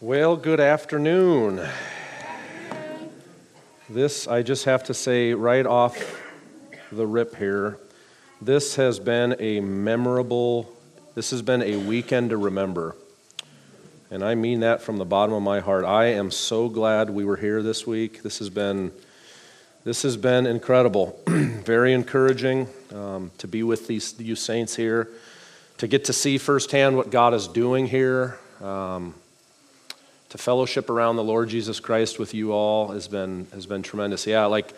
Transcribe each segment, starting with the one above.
Well, good afternoon. This, I just have to say right off the rip here, this has been a memorable, this has been a weekend to remember. And I mean that from the bottom of my heart. I am so glad we were here this week. This has been, this has been incredible, very encouraging um, to be with these you saints here, to get to see firsthand what God is doing here. Um, to fellowship around the Lord Jesus Christ with you all has been, has been tremendous. Yeah, like,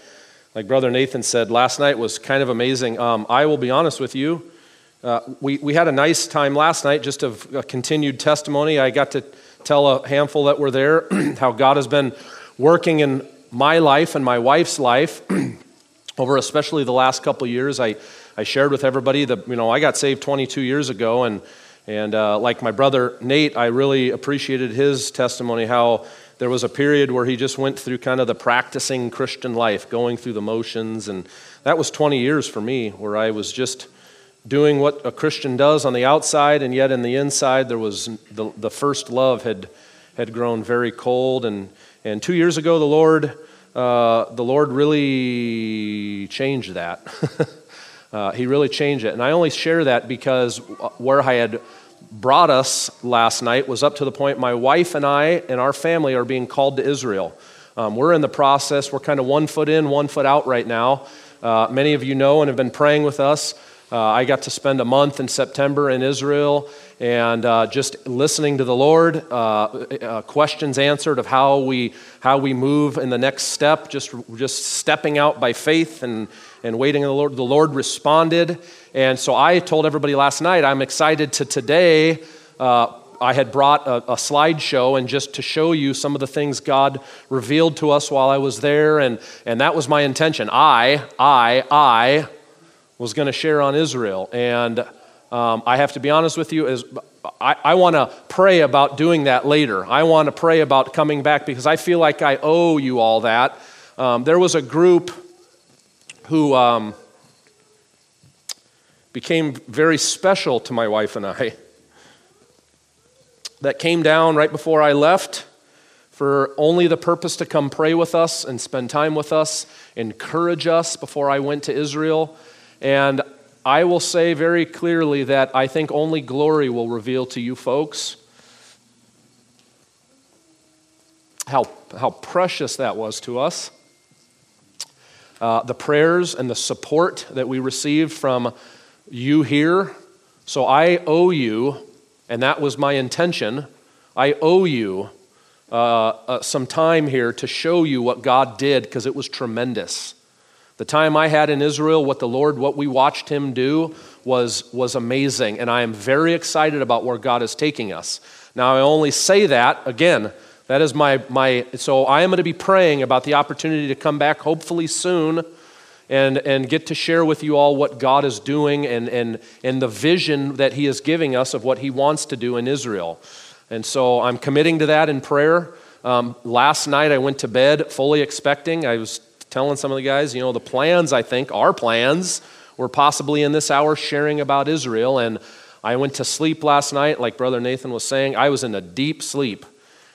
like Brother Nathan said, last night was kind of amazing. Um, I will be honest with you. Uh, we, we had a nice time last night, just of continued testimony. I got to tell a handful that were there how God has been working in my life and my wife's life over especially the last couple years. I, I shared with everybody that, you know, I got saved 22 years ago and and uh, like my brother Nate, I really appreciated his testimony how there was a period where he just went through kind of the practicing Christian life, going through the motions. And that was 20 years for me, where I was just doing what a Christian does on the outside, and yet in the inside, there was the, the first love had, had grown very cold. And, and two years ago, the Lord, uh, the Lord really changed that. uh, he really changed it. And I only share that because where I had brought us last night was up to the point my wife and I and our family are being called to Israel. Um, we're in the process, we're kind of one foot in, one foot out right now. Uh, many of you know and have been praying with us. Uh, I got to spend a month in September in Israel and uh, just listening to the Lord, uh, uh, questions answered of how we, how we move in the next step, just, just stepping out by faith and, and waiting on the Lord. The Lord responded. And so I told everybody last night, I'm excited to today. Uh, I had brought a, a slideshow and just to show you some of the things God revealed to us while I was there. And, and that was my intention. I, I, I was going to share on Israel. And um, I have to be honest with you, is I, I want to pray about doing that later. I want to pray about coming back because I feel like I owe you all that. Um, there was a group who um, became very special to my wife and I that came down right before I left for only the purpose to come pray with us and spend time with us, encourage us before I went to Israel. And I will say very clearly that I think only glory will reveal to you folks how, how precious that was to us uh, the prayers and the support that we received from you here. So I owe you, and that was my intention, I owe you uh, uh, some time here to show you what God did because it was tremendous. The time I had in Israel, what the Lord, what we watched Him do was, was amazing, and I am very excited about where God is taking us. Now, I only say that, again, that is my, my so I am going to be praying about the opportunity to come back hopefully soon and, and get to share with you all what God is doing and, and, and the vision that He is giving us of what He wants to do in Israel. And so I'm committing to that in prayer. Um, last night I went to bed fully expecting. I was telling some of the guys, you know, the plans, I think, our plans, were possibly in this hour sharing about Israel. And I went to sleep last night, like Brother Nathan was saying. I was in a deep sleep.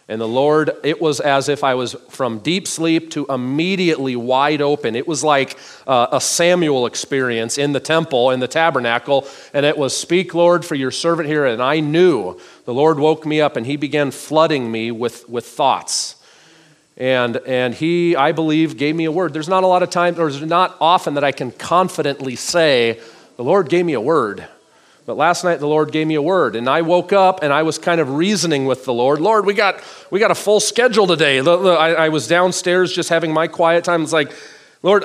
And the Lord, it was as if I was from deep sleep to immediately wide open. It was like uh, a Samuel experience in the temple, in the tabernacle. And it was, Speak, Lord, for your servant here. And I knew the Lord woke me up and he began flooding me with, with thoughts. And, and he, I believe, gave me a word. There's not a lot of time, there's not often that I can confidently say, The Lord gave me a word. But last night the Lord gave me a word, and I woke up and I was kind of reasoning with the Lord. Lord, we got we got a full schedule today. I, was downstairs just having my quiet time. It's like, Lord,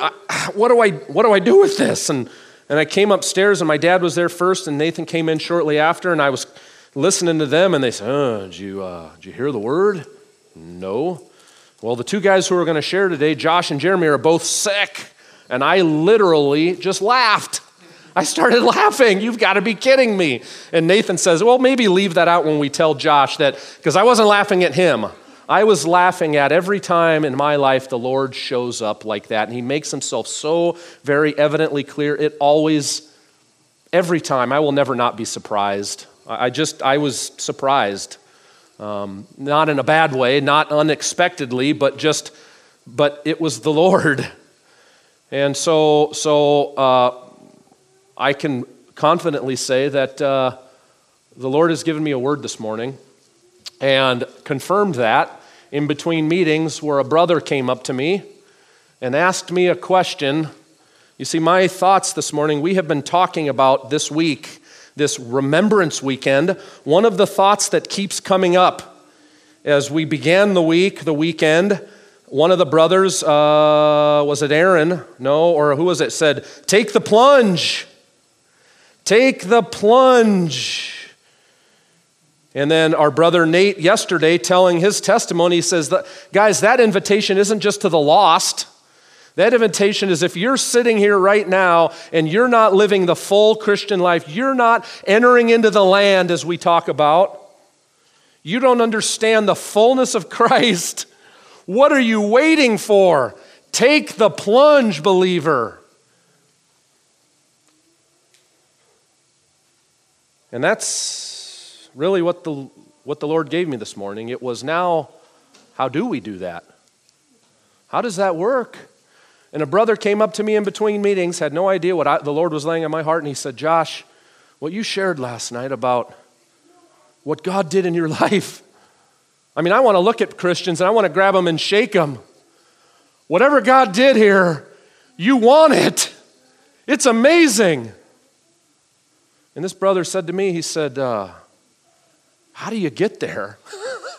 what do I what do I do with this? And and I came upstairs, and my dad was there first, and Nathan came in shortly after, and I was listening to them, and they said, oh, did you uh, did you hear the word? No. Well, the two guys who are going to share today, Josh and Jeremy, are both sick, and I literally just laughed. I started laughing. You've got to be kidding me. And Nathan says, Well, maybe leave that out when we tell Josh that, because I wasn't laughing at him. I was laughing at every time in my life the Lord shows up like that. And he makes himself so very evidently clear. It always, every time, I will never not be surprised. I just, I was surprised Um, not in a bad way, not unexpectedly, but just, but it was the Lord. And so, so uh, I can confidently say that uh, the Lord has given me a word this morning and confirmed that in between meetings where a brother came up to me and asked me a question. You see, my thoughts this morning, we have been talking about this week, this remembrance weekend. One of the thoughts that keeps coming up as we began the week, the weekend, one of the brothers, uh, was it Aaron? No, or who was it? Said, Take the plunge. Take the plunge. And then our brother Nate yesterday telling his testimony, he says, Guys, that invitation isn't just to the lost. That invitation is if you're sitting here right now and you're not living the full Christian life, you're not entering into the land as we talk about, you don't understand the fullness of Christ. What are you waiting for? Take the plunge, believer. And that's really what the, what the Lord gave me this morning. It was now, how do we do that? How does that work? And a brother came up to me in between meetings, had no idea what I, the Lord was laying on my heart, and he said, Josh, what you shared last night about what God did in your life. I mean, I want to look at Christians and I want to grab them and shake them. Whatever God did here, you want it. It's amazing. And this brother said to me, he said, uh, How do you get there?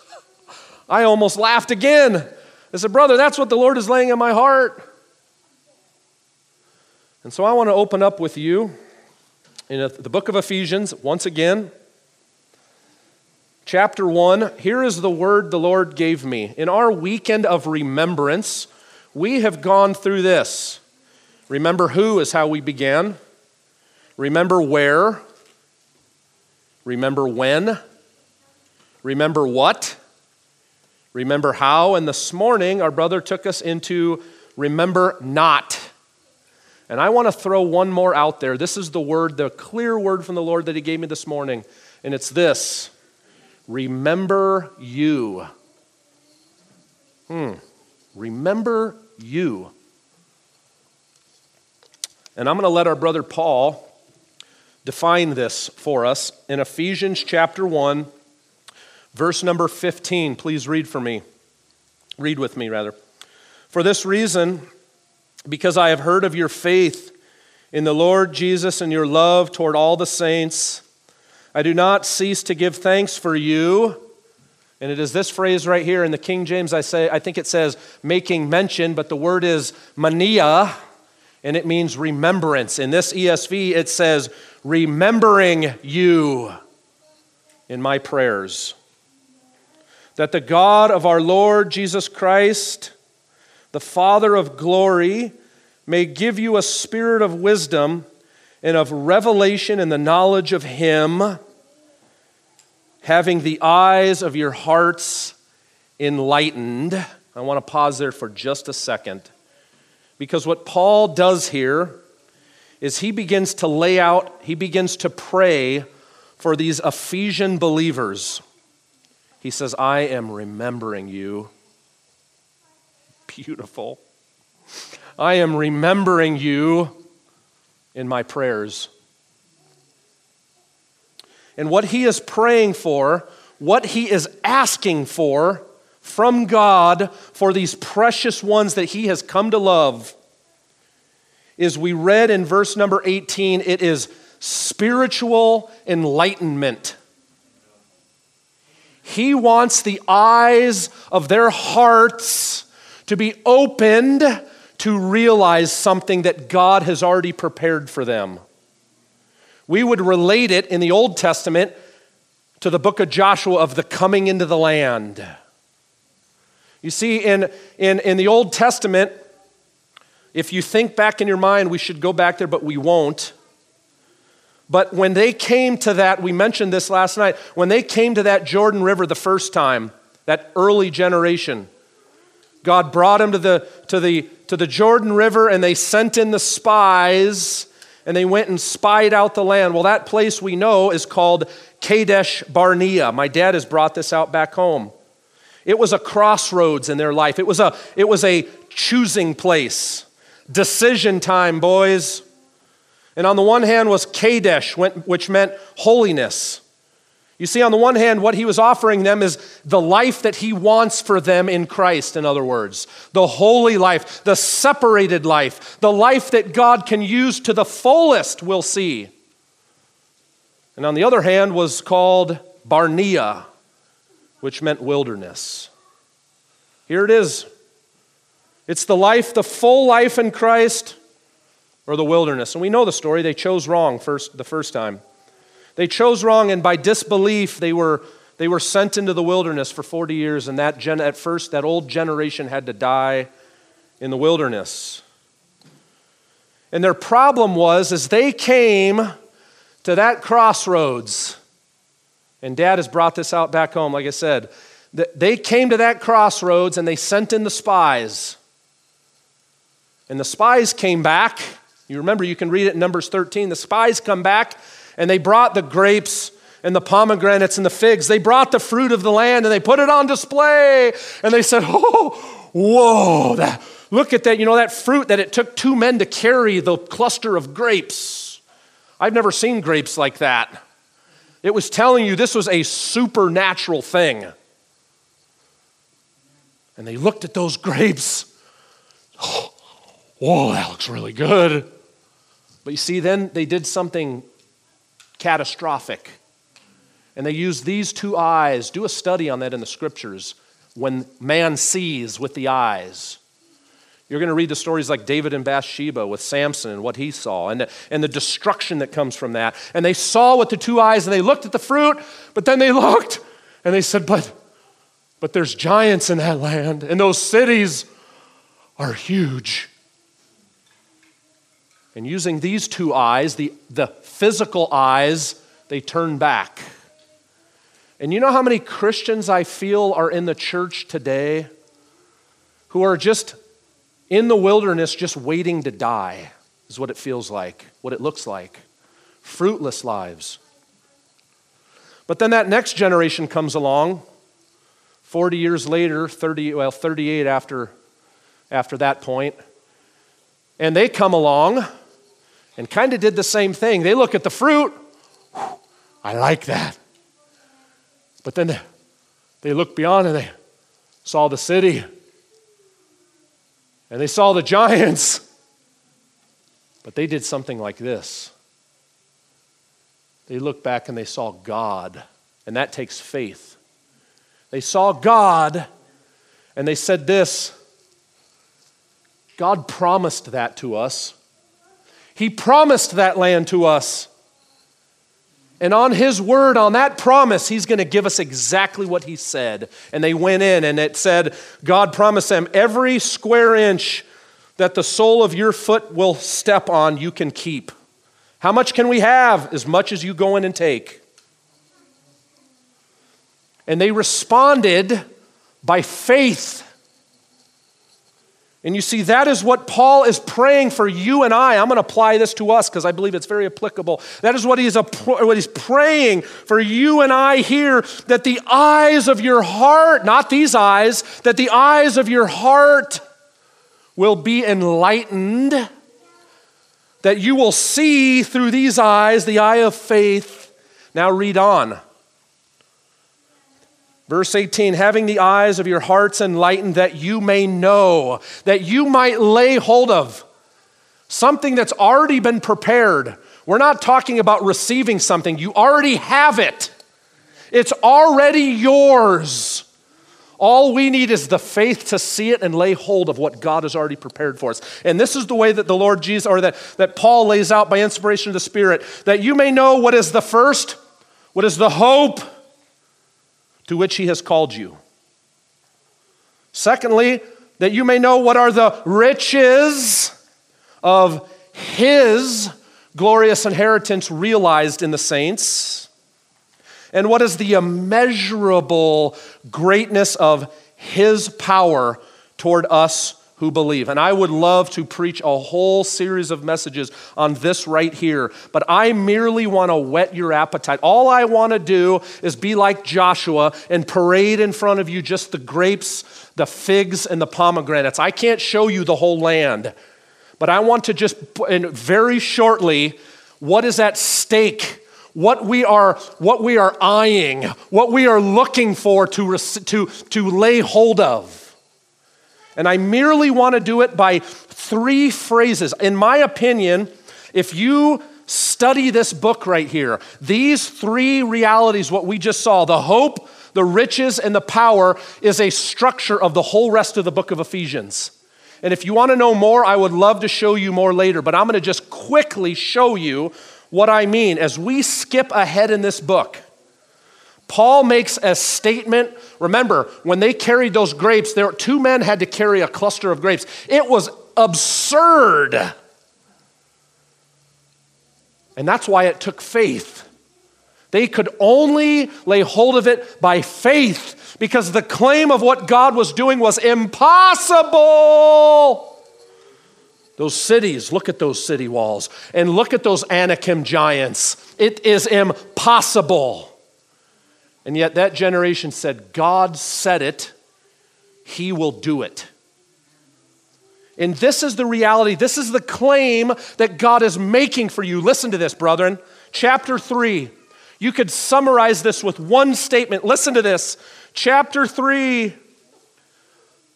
I almost laughed again. I said, Brother, that's what the Lord is laying in my heart. And so I want to open up with you in the book of Ephesians once again. Chapter 1, here is the word the Lord gave me. In our weekend of remembrance, we have gone through this. Remember who is how we began. Remember where. Remember when. Remember what. Remember how. And this morning, our brother took us into remember not. And I want to throw one more out there. This is the word, the clear word from the Lord that He gave me this morning. And it's this Remember you. Hmm. Remember you. And I'm going to let our brother Paul define this for us in Ephesians chapter 1, verse number 15. Please read for me. Read with me, rather. For this reason, because I have heard of your faith in the Lord Jesus and your love toward all the saints, I do not cease to give thanks for you. And it is this phrase right here in the King James, I say, I think it says making mention, but the word is mneia, and it means remembrance. In this ESV, it says remembering you in my prayers. That the God of our Lord Jesus Christ, the Father of glory, may give you a spirit of wisdom and of revelation and the knowledge of Him, having the eyes of your hearts enlightened. I want to pause there for just a second. Because what Paul does here is he begins to lay out, he begins to pray for these Ephesian believers. He says, I am remembering you. Beautiful. I am remembering you in my prayers. And what he is praying for, what he is asking for from God for these precious ones that he has come to love, is we read in verse number 18, it is spiritual enlightenment. He wants the eyes of their hearts to be opened to realize something that God has already prepared for them. We would relate it in the Old Testament to the book of Joshua of the coming into the land. You see, in, in, in the Old Testament, if you think back in your mind, we should go back there, but we won't. But when they came to that, we mentioned this last night, when they came to that Jordan River the first time, that early generation, God brought them to the, to the to the Jordan River and they sent in the spies and they went and spied out the land. Well, that place we know is called Kadesh Barnea. My dad has brought this out back home. It was a crossroads in their life. It was a, it was a choosing place. Decision time, boys. And on the one hand was Kadesh, which meant holiness. You see, on the one hand, what he was offering them is the life that he wants for them in Christ, in other words, the holy life, the separated life, the life that God can use to the fullest, we'll see. And on the other hand, was called Barnea, which meant wilderness. Here it is it's the life, the full life in Christ, or the wilderness. And we know the story. They chose wrong first, the first time. They chose wrong, and by disbelief, they were, they were sent into the wilderness for 40 years. And that gen, at first, that old generation had to die in the wilderness. And their problem was, as they came to that crossroads, and dad has brought this out back home, like I said, they came to that crossroads and they sent in the spies. And the spies came back. You remember, you can read it in Numbers 13. The spies come back and they brought the grapes and the pomegranates and the figs. They brought the fruit of the land and they put it on display. And they said, Oh, whoa, that, look at that. You know, that fruit that it took two men to carry the cluster of grapes. I've never seen grapes like that. It was telling you this was a supernatural thing. And they looked at those grapes. Oh, whoa, that looks really good. But you see, then they did something catastrophic. And they used these two eyes. Do a study on that in the scriptures when man sees with the eyes. You're going to read the stories like David and Bathsheba with Samson and what he saw and the, and the destruction that comes from that. And they saw with the two eyes and they looked at the fruit, but then they looked and they said, But, but there's giants in that land and those cities are huge. And using these two eyes, the, the physical eyes, they turn back. And you know how many Christians I feel are in the church today who are just in the wilderness, just waiting to die, is what it feels like, what it looks like. Fruitless lives. But then that next generation comes along, 40 years later, 30, well, 38 after, after that point, and they come along and kind of did the same thing. They look at the fruit, I like that. But then they looked beyond and they saw the city and they saw the giants. But they did something like this. They looked back and they saw God, and that takes faith. They saw God and they said this God promised that to us. He promised that land to us. And on his word, on that promise, he's going to give us exactly what he said. And they went in, and it said, God promised them every square inch that the sole of your foot will step on, you can keep. How much can we have? As much as you go in and take. And they responded by faith. And you see, that is what Paul is praying for you and I. I'm going to apply this to us because I believe it's very applicable. That is what he's, what he's praying for you and I here that the eyes of your heart, not these eyes, that the eyes of your heart will be enlightened, that you will see through these eyes, the eye of faith. Now read on. Verse 18, having the eyes of your hearts enlightened that you may know, that you might lay hold of something that's already been prepared. We're not talking about receiving something, you already have it, it's already yours. All we need is the faith to see it and lay hold of what God has already prepared for us. And this is the way that the Lord Jesus, or that, that Paul lays out by inspiration of the Spirit, that you may know what is the first, what is the hope to which he has called you. Secondly, that you may know what are the riches of his glorious inheritance realized in the saints, and what is the immeasurable greatness of his power toward us who believe. And I would love to preach a whole series of messages on this right here, but I merely want to whet your appetite. All I want to do is be like Joshua and parade in front of you just the grapes, the figs, and the pomegranates. I can't show you the whole land, but I want to just, and very shortly, what is at stake what we are what we are eyeing what we are looking for to, to, to lay hold of and I merely want to do it by three phrases. In my opinion, if you study this book right here, these three realities, what we just saw the hope, the riches, and the power is a structure of the whole rest of the book of Ephesians. And if you want to know more, I would love to show you more later, but I'm going to just quickly show you what I mean as we skip ahead in this book. Paul makes a statement. Remember, when they carried those grapes, there two men had to carry a cluster of grapes. It was absurd. And that's why it took faith. They could only lay hold of it by faith because the claim of what God was doing was impossible. Those cities, look at those city walls and look at those Anakim giants. It is impossible. And yet that generation said, God said it, He will do it. And this is the reality, this is the claim that God is making for you. Listen to this, brethren. Chapter 3. You could summarize this with one statement. Listen to this. Chapter 3.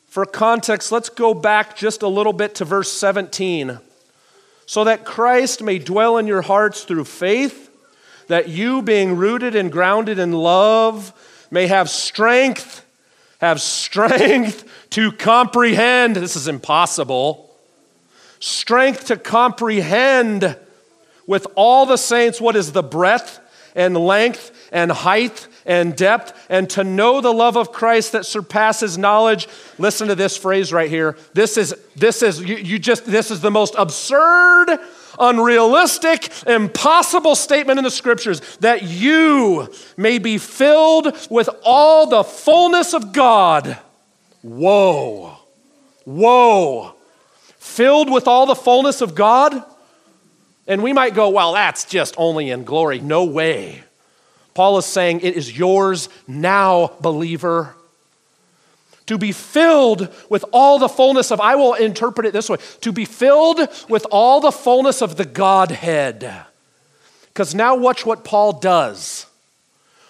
For context, let's go back just a little bit to verse 17. So that Christ may dwell in your hearts through faith that you, being rooted and grounded in love, may have strength, have strength to comprehend. This is impossible. Strength to comprehend with all the saints what is the breadth and length and height and depth, and to know the love of Christ that surpasses knowledge. Listen to this phrase right here. This is, this is, you, you just, this is the most absurd unrealistic, impossible statement in the scriptures that you may be filled with all the fullness of God. Whoa, whoa. Filled with all the fullness of God? And we might go, well, that's just only in glory. No way. Paul is saying it is yours now, believer to be filled with all the fullness of, I will interpret it this way to be filled with all the fullness of the Godhead. Because now, watch what Paul does.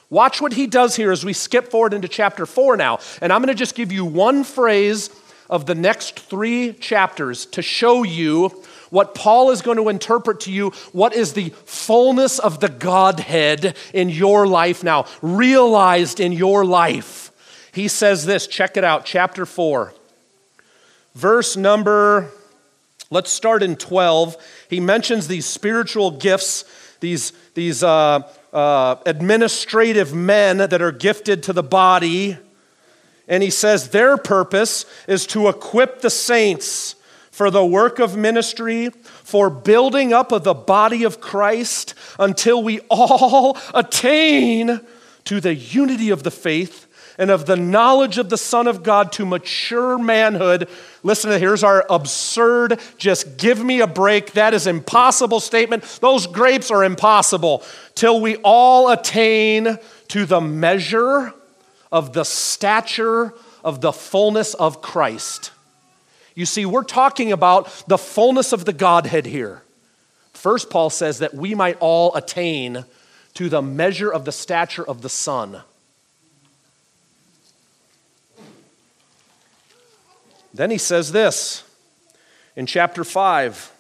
Watch what he does here as we skip forward into chapter four now. And I'm going to just give you one phrase of the next three chapters to show you what Paul is going to interpret to you what is the fullness of the Godhead in your life now, realized in your life. He says this, check it out, chapter 4, verse number, let's start in 12. He mentions these spiritual gifts, these, these uh, uh, administrative men that are gifted to the body. And he says their purpose is to equip the saints for the work of ministry, for building up of the body of Christ until we all attain to the unity of the faith and of the knowledge of the Son of God to mature manhood. Listen, to here's our absurd, just give me a break. That is impossible statement. Those grapes are impossible. Till we all attain to the measure of the stature of the fullness of Christ. You see, we're talking about the fullness of the Godhead here. First, Paul says that we might all attain to the measure of the stature of the Son. Then he says this in chapter 5,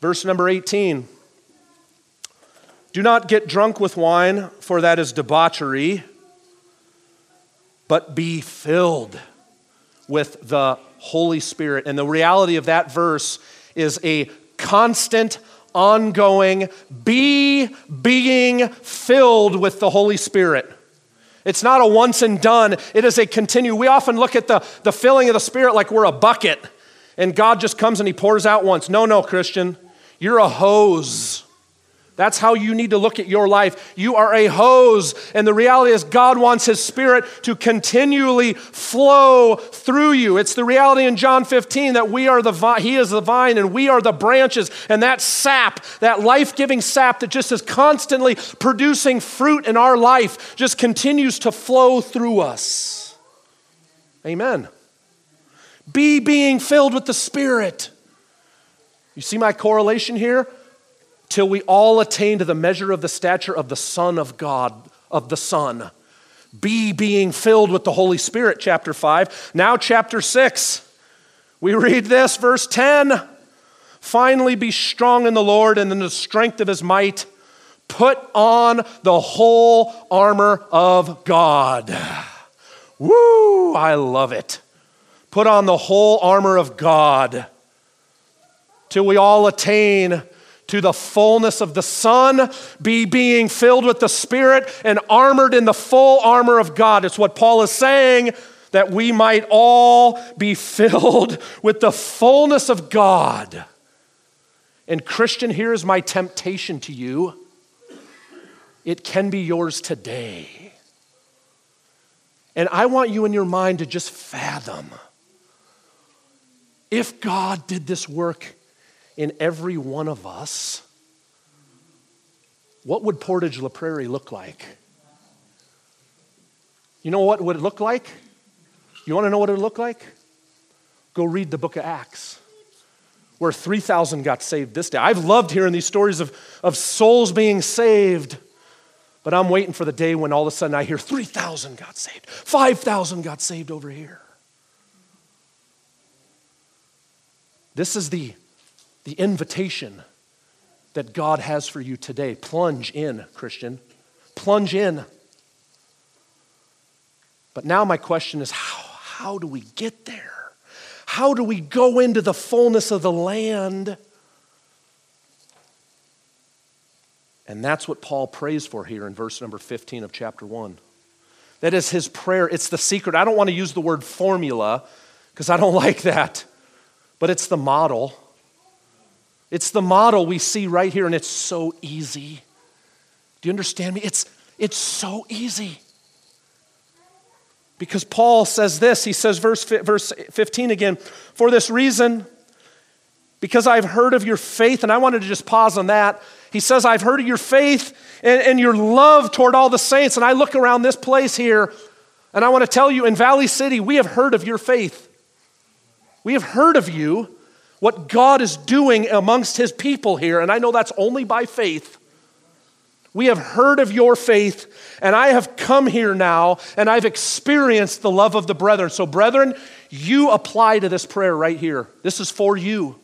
verse number 18 Do not get drunk with wine, for that is debauchery, but be filled with the Holy Spirit. And the reality of that verse is a constant, ongoing, be being filled with the Holy Spirit. It's not a once and done, it is a continue. We often look at the, the filling of the Spirit like we're a bucket and God just comes and He pours out once. No, no, Christian. You're a hose That's how you need to look at your life. You are a hose, and the reality is God wants His Spirit to continually flow through you. It's the reality in John 15 that we are the vine, He is the vine, and we are the branches, and that sap, that life giving sap that just is constantly producing fruit in our life, just continues to flow through us. Amen. Be being filled with the Spirit. You see my correlation here? Till we all attain to the measure of the stature of the Son of God, of the Son. Be being filled with the Holy Spirit, chapter 5. Now, chapter 6. We read this, verse 10. Finally, be strong in the Lord and in the strength of his might. Put on the whole armor of God. Woo, I love it. Put on the whole armor of God till we all attain to the fullness of the Son, be being filled with the Spirit and armored in the full armor of God. It's what Paul is saying that we might all be filled with the fullness of God. And, Christian, here is my temptation to you it can be yours today. And I want you in your mind to just fathom if God did this work in every one of us, what would Portage La Prairie look like? You know what would it look like? You want to know what it would look like? Go read the book of Acts, where 3,000 got saved this day. I've loved hearing these stories of, of souls being saved, but I'm waiting for the day when all of a sudden I hear 3,000 got saved, 5,000 got saved over here. This is the the invitation that God has for you today. Plunge in, Christian. Plunge in. But now my question is how, how do we get there? How do we go into the fullness of the land? And that's what Paul prays for here in verse number 15 of chapter 1. That is his prayer. It's the secret. I don't want to use the word formula because I don't like that, but it's the model. It's the model we see right here, and it's so easy. Do you understand me? It's, it's so easy. Because Paul says this, he says, verse, verse 15 again, for this reason, because I've heard of your faith, and I wanted to just pause on that. He says, I've heard of your faith and, and your love toward all the saints. And I look around this place here, and I want to tell you in Valley City, we have heard of your faith. We have heard of you what God is doing amongst his people here, and I know that's only by faith. We have heard of your faith, and I have come here now, and I've experienced the love of the brethren. So, brethren, you apply to this prayer right here. This is for you.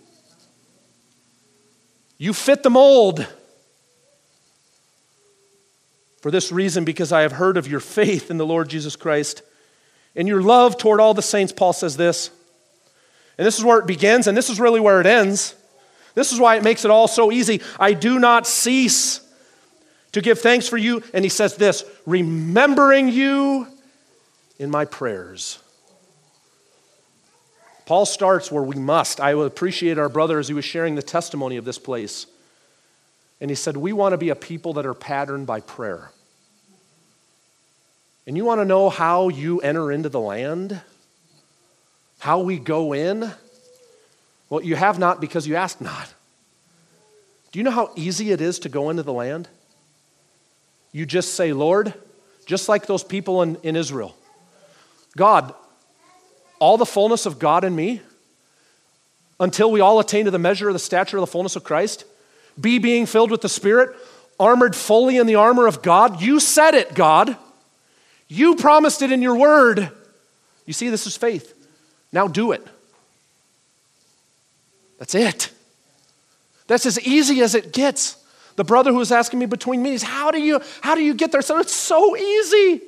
You fit the mold. For this reason, because I have heard of your faith in the Lord Jesus Christ and your love toward all the saints, Paul says this. And this is where it begins, and this is really where it ends. This is why it makes it all so easy. I do not cease to give thanks for you. And he says this remembering you in my prayers. Paul starts where we must. I appreciate our brother as he was sharing the testimony of this place. And he said, We want to be a people that are patterned by prayer. And you want to know how you enter into the land? How we go in? Well, you have not because you ask not. Do you know how easy it is to go into the land? You just say, Lord, just like those people in, in Israel God, all the fullness of God in me, until we all attain to the measure of the stature of the fullness of Christ, be being filled with the Spirit, armored fully in the armor of God. You said it, God. You promised it in your word. You see, this is faith. Now do it. That's it. That's as easy as it gets. The brother who was asking me between meetings, how do you how do you get there? So it's so easy.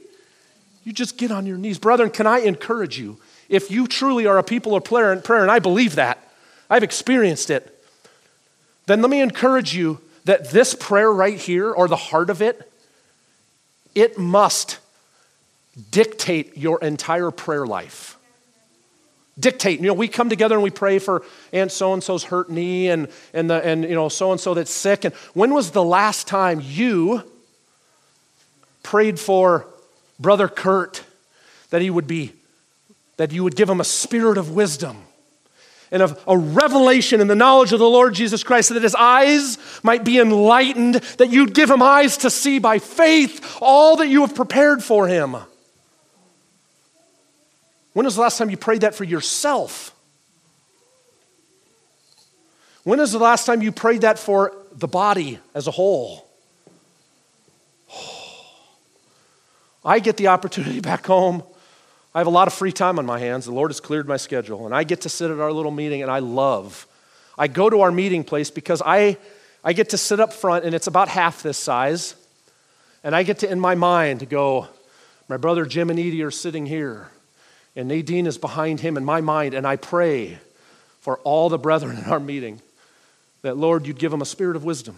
You just get on your knees. Brethren, can I encourage you? If you truly are a people of prayer and prayer, and I believe that, I've experienced it, then let me encourage you that this prayer right here, or the heart of it, it must dictate your entire prayer life. Dictate. You know, we come together and we pray for Aunt so and so's hurt knee and, and, the, and you know, so and so that's sick. And when was the last time you prayed for Brother Kurt that he would be, that you would give him a spirit of wisdom? and of a revelation in the knowledge of the Lord Jesus Christ, so that his eyes might be enlightened, that you'd give him eyes to see by faith all that you have prepared for him. When was the last time you prayed that for yourself? When was the last time you prayed that for the body as a whole? I get the opportunity back home. I have a lot of free time on my hands. The Lord has cleared my schedule, and I get to sit at our little meeting, and I love. I go to our meeting place because I, I get to sit up front, and it's about half this size, and I get to, in my mind, go, my brother Jim and Edie are sitting here and Nadine is behind him in my mind, and I pray for all the brethren in our meeting that, Lord, you'd give them a spirit of wisdom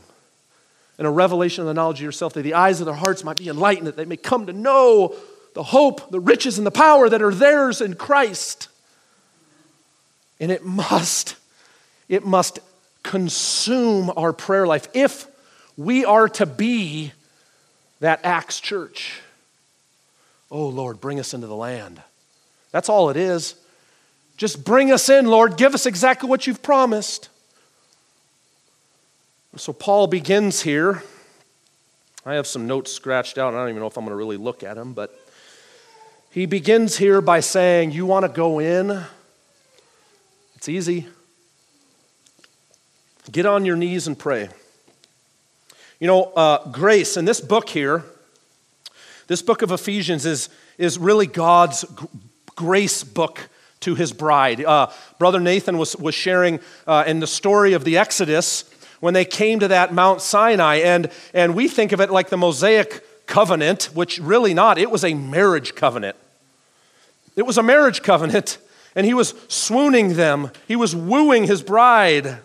and a revelation of the knowledge of yourself, that the eyes of their hearts might be enlightened, that they may come to know the hope, the riches, and the power that are theirs in Christ. And it must, it must consume our prayer life if we are to be that Acts church. Oh Lord, bring us into the land. That's all it is. Just bring us in, Lord. Give us exactly what you've promised. So Paul begins here. I have some notes scratched out. I don't even know if I'm going to really look at them, but he begins here by saying, You want to go in? It's easy. Get on your knees and pray. You know, uh, grace in this book here, this book of Ephesians is, is really God's grace book to his bride. Uh, Brother Nathan was, was sharing uh, in the story of the Exodus when they came to that Mount Sinai, and, and we think of it like the Mosaic covenant, which really not, it was a marriage covenant. It was a marriage covenant, and he was swooning them, he was wooing his bride.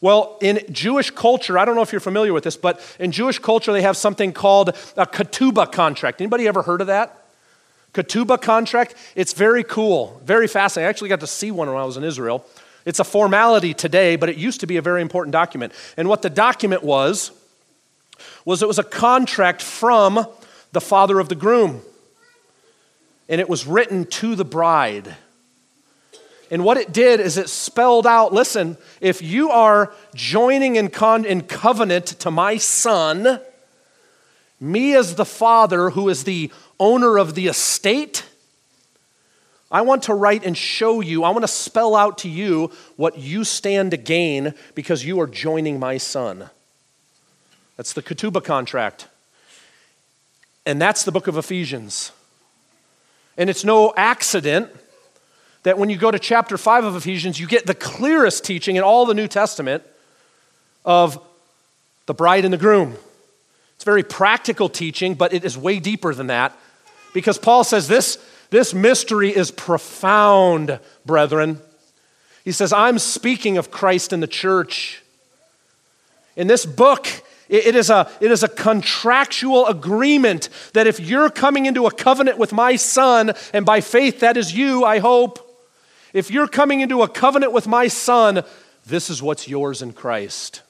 Well, in Jewish culture, I don't know if you're familiar with this, but in Jewish culture, they have something called a ketubah contract. Anybody ever heard of that? Ketubah contract. It's very cool, very fascinating. I actually got to see one when I was in Israel. It's a formality today, but it used to be a very important document. And what the document was, was it was a contract from the father of the groom. And it was written to the bride. And what it did is it spelled out listen, if you are joining in, con- in covenant to my son, me as the father who is the owner of the estate, I want to write and show you, I want to spell out to you what you stand to gain because you are joining my son. That's the Ketubah contract. And that's the book of Ephesians. And it's no accident that when you go to chapter 5 of Ephesians, you get the clearest teaching in all the New Testament of the bride and the groom. It's very practical teaching, but it is way deeper than that because Paul says this, this mystery is profound, brethren. He says, I'm speaking of Christ in the church. In this book, it is, a, it is a contractual agreement that if you're coming into a covenant with my son, and by faith that is you, I hope, if you're coming into a covenant with my son, this is what's yours in Christ.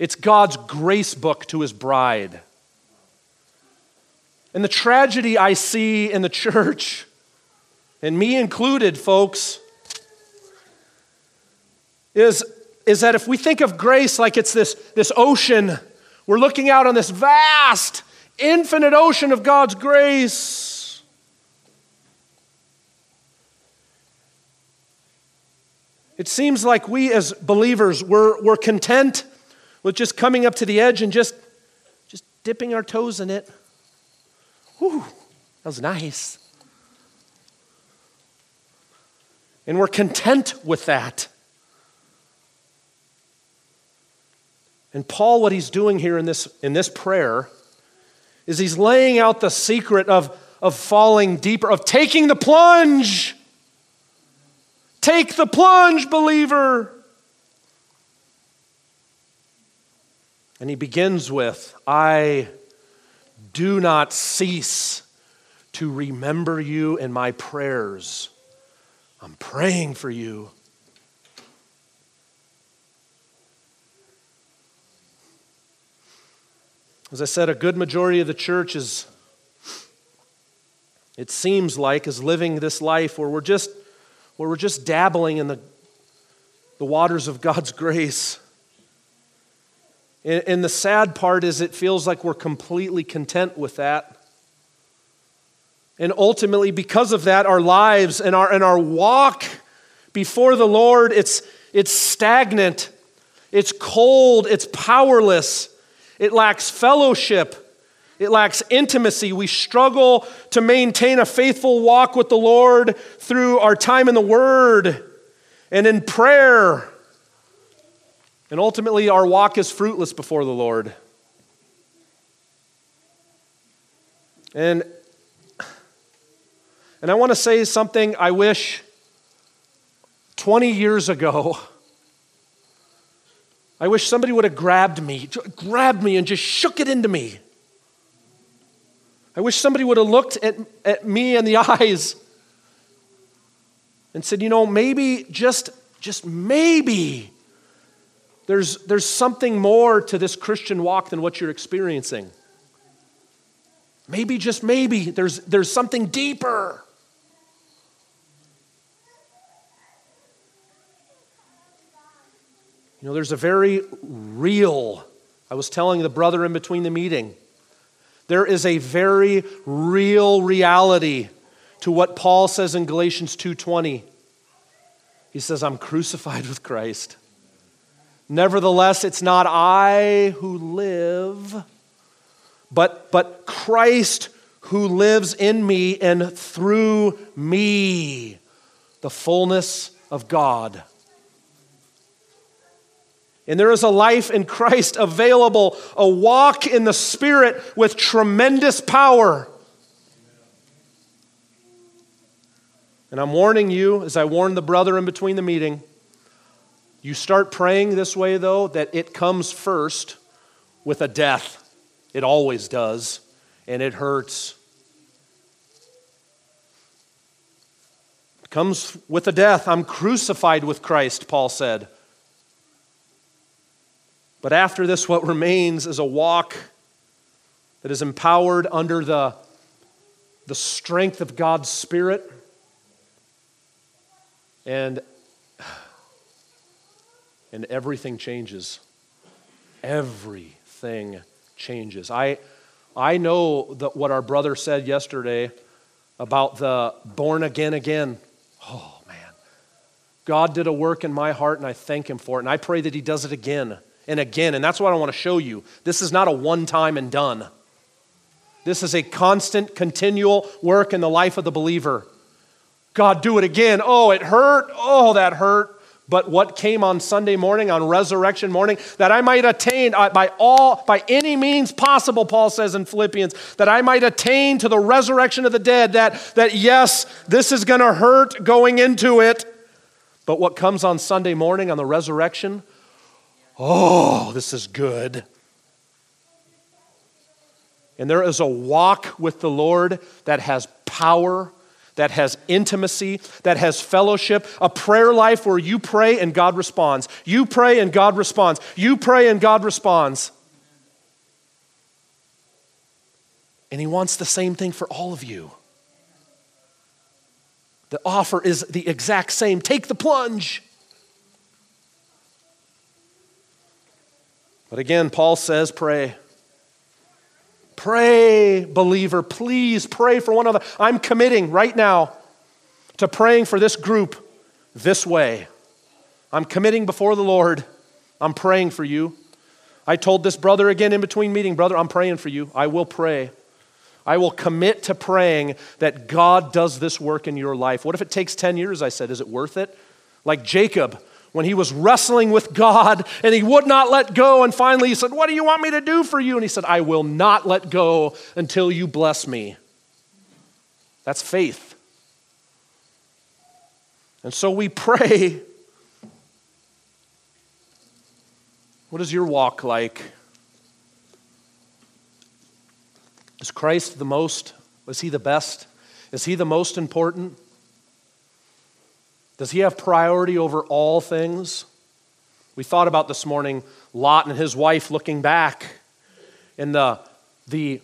It's God's grace book to his bride. And the tragedy I see in the church, and me included, folks, is, is that if we think of grace like it's this, this ocean, we're looking out on this vast, infinite ocean of God's grace. It seems like we as believers, we're, we're content with just coming up to the edge and just, just dipping our toes in it. Whew, that was nice. And we're content with that. And Paul, what he's doing here in this, in this prayer is he's laying out the secret of, of falling deeper, of taking the plunge. Take the plunge, believer. And he begins with, I do not cease to remember you in my prayers I'm praying for you. As I said, a good majority of the church is, it seems like, is living this life where we're just, where we're just dabbling in the, the waters of God's grace. And, the sad part is it feels like we're completely content with that. And ultimately, because of that, our lives and our, and our walk before the Lord, it's, it's stagnant, it's cold, it's powerless. It lacks fellowship. It lacks intimacy. We struggle to maintain a faithful walk with the Lord through our time in the Word and in prayer. And ultimately, our walk is fruitless before the Lord. And, and I want to say something I wish 20 years ago I wish somebody would have grabbed me, grabbed me and just shook it into me. I wish somebody would have looked at, at me in the eyes and said, you know, maybe, just, just maybe, there's, there's something more to this Christian walk than what you're experiencing. Maybe, just maybe, there's, there's something deeper. You know, there's a very real, I was telling the brother in between the meeting, there is a very real reality to what Paul says in Galatians 2:20. He says, "I'm crucified with Christ. Nevertheless, it's not I who live, but but Christ who lives in me and through me, the fullness of God." And there is a life in Christ available, a walk in the Spirit with tremendous power. And I'm warning you, as I warned the brother in between the meeting, you start praying this way, though, that it comes first with a death. It always does, and it hurts. It comes with a death. I'm crucified with Christ, Paul said. But after this, what remains is a walk that is empowered under the, the strength of God's Spirit. And, and everything changes. Everything changes. I, I know that what our brother said yesterday about the born again again. Oh, man. God did a work in my heart, and I thank Him for it. And I pray that He does it again and again. And that's what I want to show you. This is not a one time and done. This is a constant, continual work in the life of the believer. God, do it again. Oh, it hurt. Oh, that hurt. But what came on Sunday morning, on resurrection morning, that I might attain uh, by all, by any means possible, Paul says in Philippians, that I might attain to the resurrection of the dead, that, that yes, this is going to hurt going into it. But what comes on Sunday morning on the resurrection, oh, this is good. And there is a walk with the Lord that has power, that has intimacy, that has fellowship, a prayer life where you pray and God responds. You pray and God responds. You pray and God responds. And He wants the same thing for all of you. The offer is the exact same. Take the plunge. But again, Paul says, pray. Pray, believer. Please pray for one another. I'm committing right now to praying for this group this way. I'm committing before the Lord. I'm praying for you. I told this brother again in between meeting, brother, I'm praying for you. I will pray. I will commit to praying that God does this work in your life. What if it takes 10 years? I said, is it worth it? Like Jacob, when he was wrestling with God and he would not let go. And finally he said, What do you want me to do for you? And he said, I will not let go until you bless me. That's faith. And so we pray. What is your walk like? Is Christ the most? Is he the best? Is he the most important? Does he have priority over all things? We thought about this morning Lot and his wife looking back and the, the,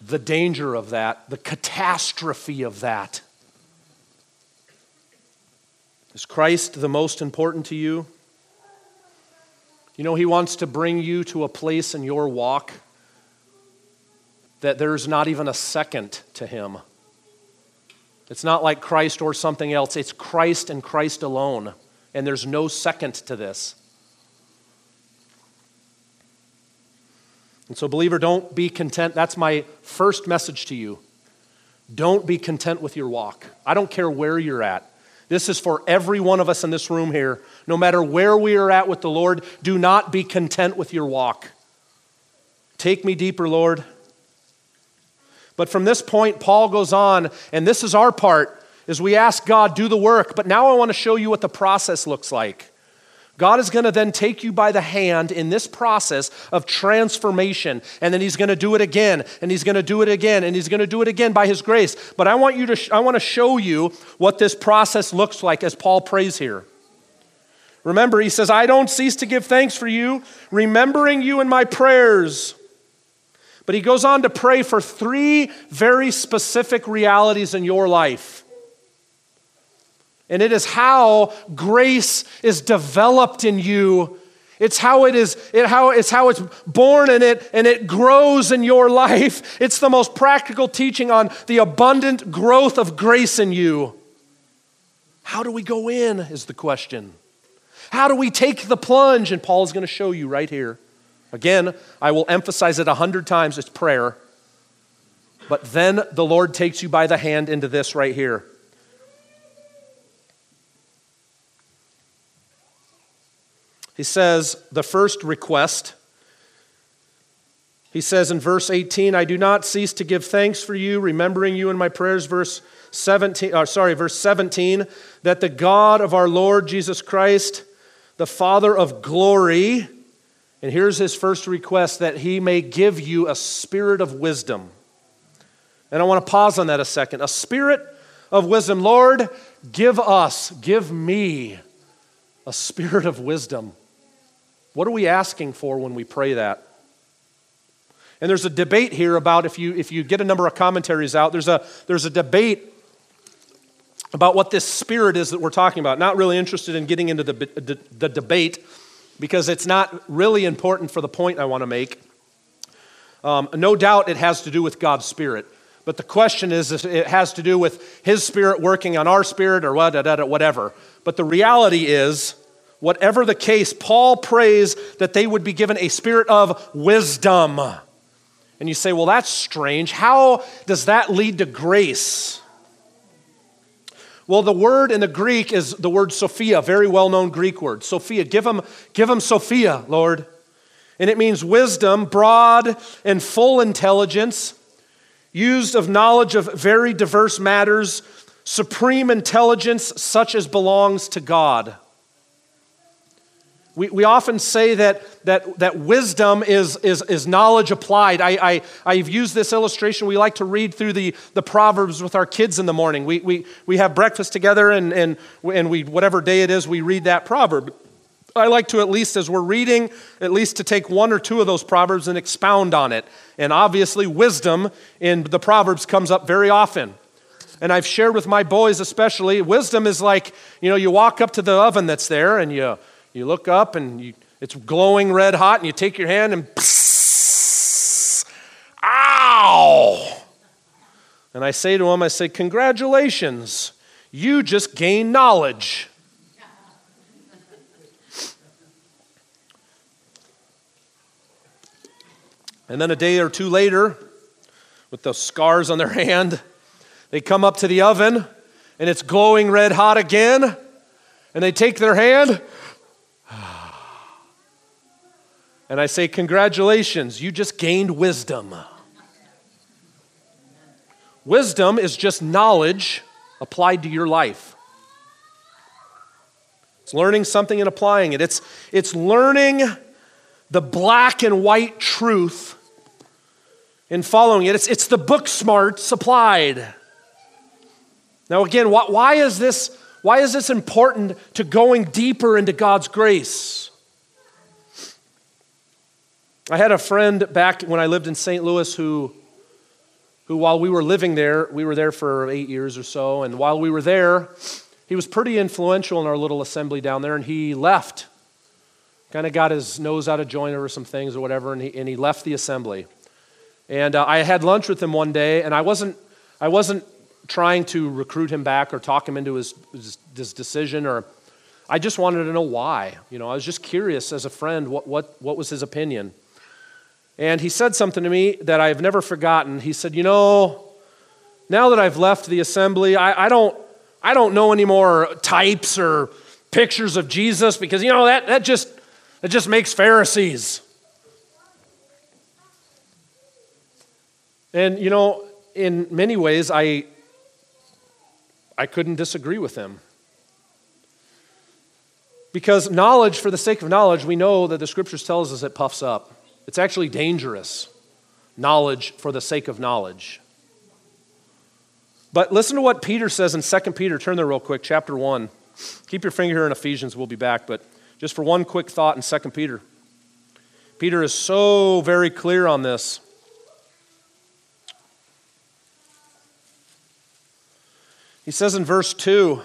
the danger of that, the catastrophe of that. Is Christ the most important to you? You know, He wants to bring you to a place in your walk that there's not even a second to Him. It's not like Christ or something else, it's Christ and Christ alone, and there's no second to this. And so, believer, don't be content. That's my first message to you. Don't be content with your walk. I don't care where you're at. This is for every one of us in this room here. No matter where we are at with the Lord, do not be content with your walk. Take me deeper, Lord. But from this point, Paul goes on, and this is our part, is we ask God, do the work. But now I want to show you what the process looks like. God is going to then take you by the hand in this process of transformation, and then He's going to do it again, and He's going to do it again, and He's going to do it again by His grace. But I want you to, sh- I want to show you what this process looks like as Paul prays here. Remember, he says, I don't cease to give thanks for you, remembering you in my prayers. But he goes on to pray for three very specific realities in your life. And it is how grace is developed in you. It's how it is, it how, it's how it's born in it and it grows in your life. It's the most practical teaching on the abundant growth of grace in you. How do we go in, is the question. How do we take the plunge? And Paul is going to show you right here. Again, I will emphasize it a hundred times it's prayer. But then the Lord takes you by the hand into this right here. He says, the first request, he says in verse 18, I do not cease to give thanks for you, remembering you in my prayers, verse 17, or uh, sorry, verse 17, that the God of our Lord Jesus Christ, the Father of glory, and here's his first request that he may give you a spirit of wisdom. And I want to pause on that a second. A spirit of wisdom. Lord, give us, give me a spirit of wisdom. What are we asking for when we pray that? And there's a debate here about if you, if you get a number of commentaries out, there's a, there's a debate about what this spirit is that we're talking about. Not really interested in getting into the, the, the debate because it's not really important for the point I want to make. Um, no doubt it has to do with God's spirit. But the question is, if it has to do with His spirit working on our spirit or whatever. But the reality is, Whatever the case, Paul prays that they would be given a spirit of wisdom. And you say, well, that's strange. How does that lead to grace? Well, the word in the Greek is the word Sophia, very well known Greek word. Sophia, give them, give them Sophia, Lord. And it means wisdom, broad and full intelligence, used of knowledge of very diverse matters, supreme intelligence such as belongs to God. We, we often say that, that, that wisdom is, is, is knowledge applied. I, I, I've used this illustration. We like to read through the, the Proverbs with our kids in the morning. We, we, we have breakfast together, and, and, and we, whatever day it is, we read that proverb. I like to, at least as we're reading, at least to take one or two of those Proverbs and expound on it. And obviously, wisdom in the Proverbs comes up very often. And I've shared with my boys, especially, wisdom is like, you know, you walk up to the oven that's there and you you look up and you, it's glowing red hot, and you take your hand and psss, ow! And I say to him, I say, Congratulations, you just gained knowledge. And then a day or two later, with the scars on their hand, they come up to the oven and it's glowing red hot again. And they take their hand and I say, Congratulations, you just gained wisdom. Wisdom is just knowledge applied to your life. It's learning something and applying it. It's, it's learning the black and white truth and following it. It's, it's the book smarts applied. Now, again, why, why is this Why is this important to going deeper into God's grace? I had a friend back when I lived in St. Louis who, who, while we were living there, we were there for eight years or so, and while we were there, he was pretty influential in our little assembly down there, and he left. Kind of got his nose out of joint over some things or whatever, and he, and he left the assembly. And uh, I had lunch with him one day, and I wasn't, I wasn't trying to recruit him back or talk him into his, his, his decision, or I just wanted to know why. You know, I was just curious as a friend what, what, what was his opinion. And he said something to me that I've never forgotten. He said, You know, now that I've left the assembly, I, I, don't, I don't know any more types or pictures of Jesus because, you know, that, that, just, that just makes Pharisees. And, you know, in many ways, I, I couldn't disagree with him. Because knowledge, for the sake of knowledge, we know that the scriptures tells us it puffs up. It's actually dangerous, knowledge for the sake of knowledge. But listen to what Peter says in 2 Peter. Turn there real quick, chapter 1. Keep your finger here in Ephesians, we'll be back. But just for one quick thought in 2 Peter. Peter is so very clear on this. He says in verse 2,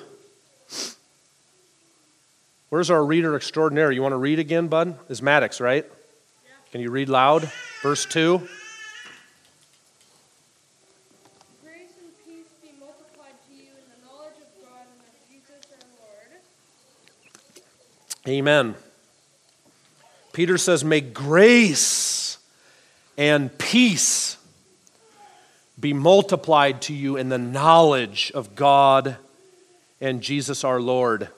Where's our reader extraordinary? You want to read again, bud? Is Maddox, right? Can you read loud? Verse 2. Amen. Peter says, May grace and peace be multiplied to you in the knowledge of God and Jesus our Lord.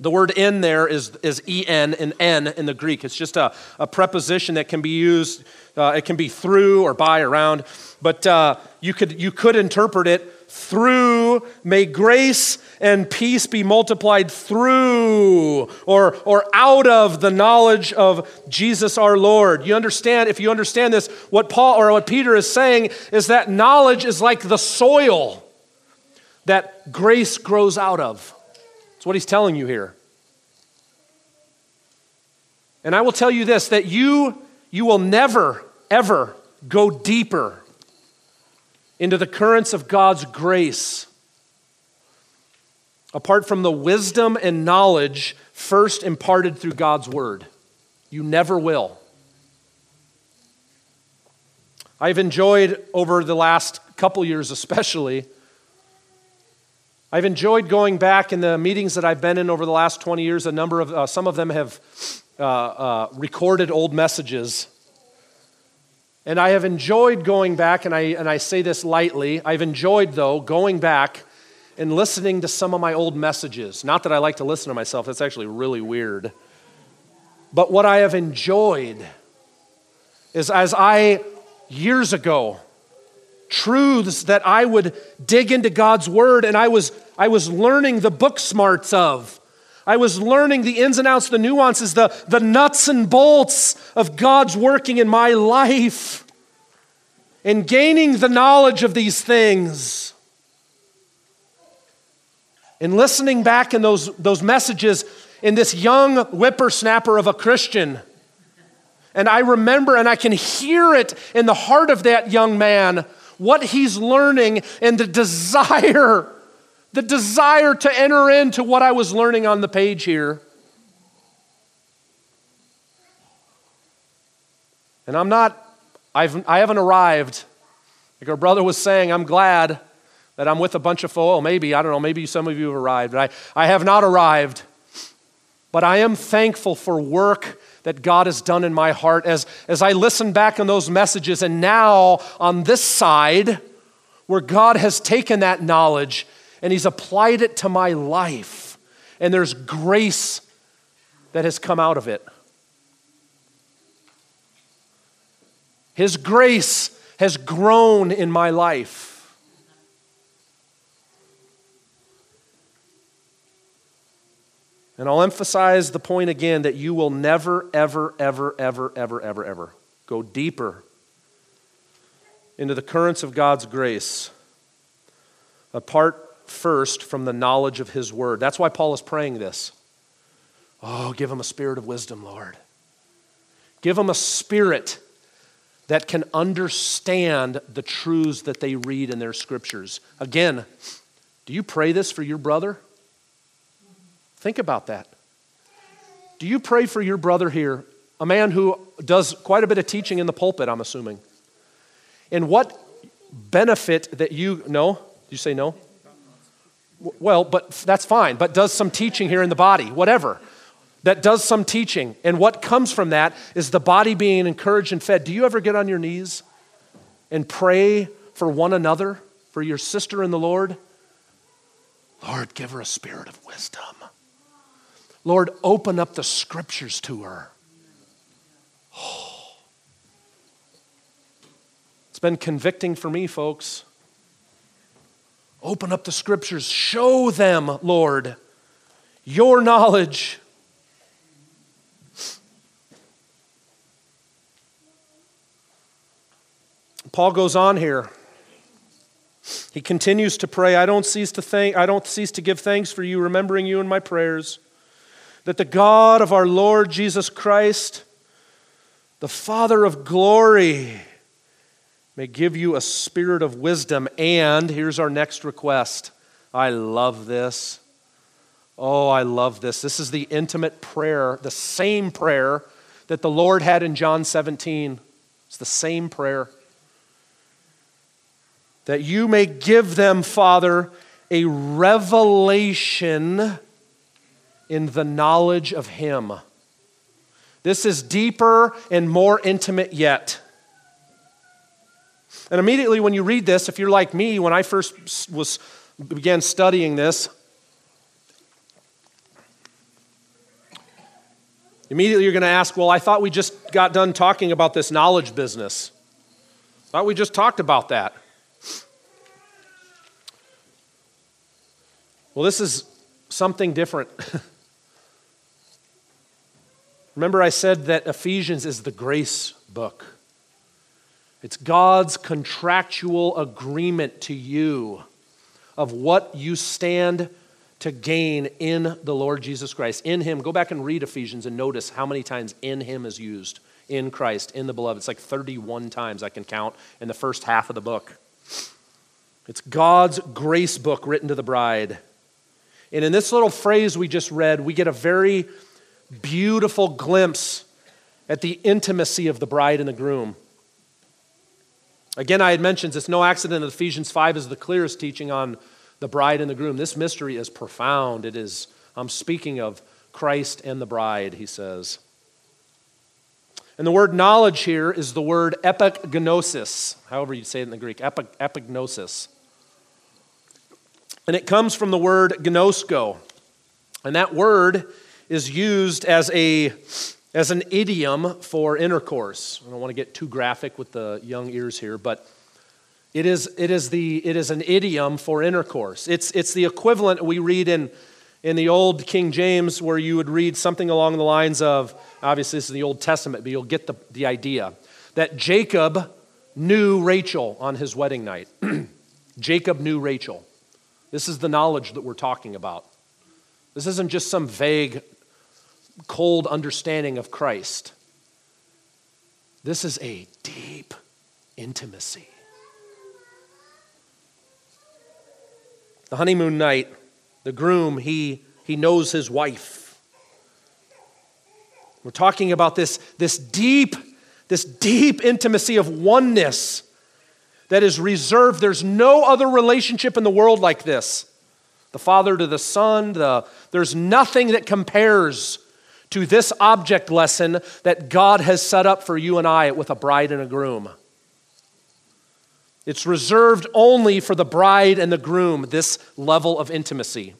The word in there is, is en and n in the Greek. It's just a, a preposition that can be used, uh, it can be through or by, around, but uh, you, could, you could interpret it through, may grace and peace be multiplied through or, or out of the knowledge of Jesus our Lord. You understand, if you understand this, what Paul or what Peter is saying is that knowledge is like the soil that grace grows out of. That's what he's telling you here. And I will tell you this that you you will never ever go deeper into the currents of God's grace apart from the wisdom and knowledge first imparted through God's word. You never will. I've enjoyed over the last couple years, especially, I've enjoyed going back in the meetings that I've been in over the last 20 years. A number of, uh, some of them have uh, uh, recorded old messages and I have enjoyed going back, and I, and I say this lightly, I've enjoyed, though, going back and listening to some of my old messages. Not that I like to listen to myself, that's actually really weird. But what I have enjoyed is as I, years ago, truths that I would dig into God's Word and I was, I was learning the book smarts of. I was learning the ins and outs, the nuances, the, the nuts and bolts of God's working in my life and gaining the knowledge of these things. And listening back in those, those messages in this young whippersnapper of a Christian. And I remember and I can hear it in the heart of that young man, what he's learning and the desire the desire to enter into what I was learning on the page here. And I'm not, I've, I haven't arrived. Like our brother was saying, I'm glad that I'm with a bunch of folk. Oh, maybe, I don't know, maybe some of you have arrived, but I, I have not arrived. But I am thankful for work that God has done in my heart as, as I listen back on those messages. And now, on this side, where God has taken that knowledge and He's applied it to my life. And there's grace that has come out of it. His grace has grown in my life. And I'll emphasize the point again that you will never, ever, ever, ever, ever, ever, ever go deeper into the currents of God's grace apart first from the knowledge of his word. That's why Paul is praying this. Oh, give him a spirit of wisdom, Lord. Give him a spirit that can understand the truths that they read in their scriptures. Again, do you pray this for your brother? Think about that. Do you pray for your brother here, a man who does quite a bit of teaching in the pulpit, I'm assuming? And what benefit that you, no? You say no? Well, but that's fine, but does some teaching here in the body, whatever. That does some teaching. And what comes from that is the body being encouraged and fed. Do you ever get on your knees and pray for one another, for your sister in the Lord? Lord, give her a spirit of wisdom. Lord, open up the scriptures to her. Oh. It's been convicting for me, folks. Open up the scriptures. Show them, Lord, your knowledge. Paul goes on here. He continues to pray, I don't cease to thank I don't cease to give thanks for you, remembering you in my prayers, that the God of our Lord Jesus Christ, the Father of glory, may give you a spirit of wisdom. And here's our next request. I love this. Oh, I love this. This is the intimate prayer, the same prayer that the Lord had in John 17. It's the same prayer. That you may give them, Father, a revelation in the knowledge of Him. This is deeper and more intimate yet. And immediately when you read this, if you're like me, when I first was began studying this, immediately you're going to ask, well, I thought we just got done talking about this knowledge business. I Thought we just talked about that. Well, this is something different. Remember, I said that Ephesians is the grace book. It's God's contractual agreement to you of what you stand to gain in the Lord Jesus Christ. In Him, go back and read Ephesians and notice how many times in Him is used. In Christ, in the beloved. It's like 31 times I can count in the first half of the book. It's God's grace book written to the bride. And in this little phrase we just read, we get a very beautiful glimpse at the intimacy of the bride and the groom. Again, I had mentioned it's no accident that Ephesians 5 is the clearest teaching on the bride and the groom. This mystery is profound. It is, I'm speaking of Christ and the bride, he says. And the word knowledge here is the word epignosis, however you say it in the Greek, epignosis. And it comes from the word gnosko. And that word is used as a as an idiom for intercourse. I don't want to get too graphic with the young ears here, but it is, it is, the, it is an idiom for intercourse. It's, it's the equivalent we read in, in the old King James, where you would read something along the lines of obviously, this is the Old Testament, but you'll get the, the idea that Jacob knew Rachel on his wedding night. Jacob knew Rachel. This is the knowledge that we're talking about. This isn't just some vague cold understanding of Christ. This is a deep intimacy. The honeymoon night, the groom, he, he knows his wife. We're talking about this, this deep, this deep intimacy of oneness that is reserved. There's no other relationship in the world like this. The father to the son, the, there's nothing that compares to this object lesson that God has set up for you and I with a bride and a groom. It's reserved only for the bride and the groom, this level of intimacy.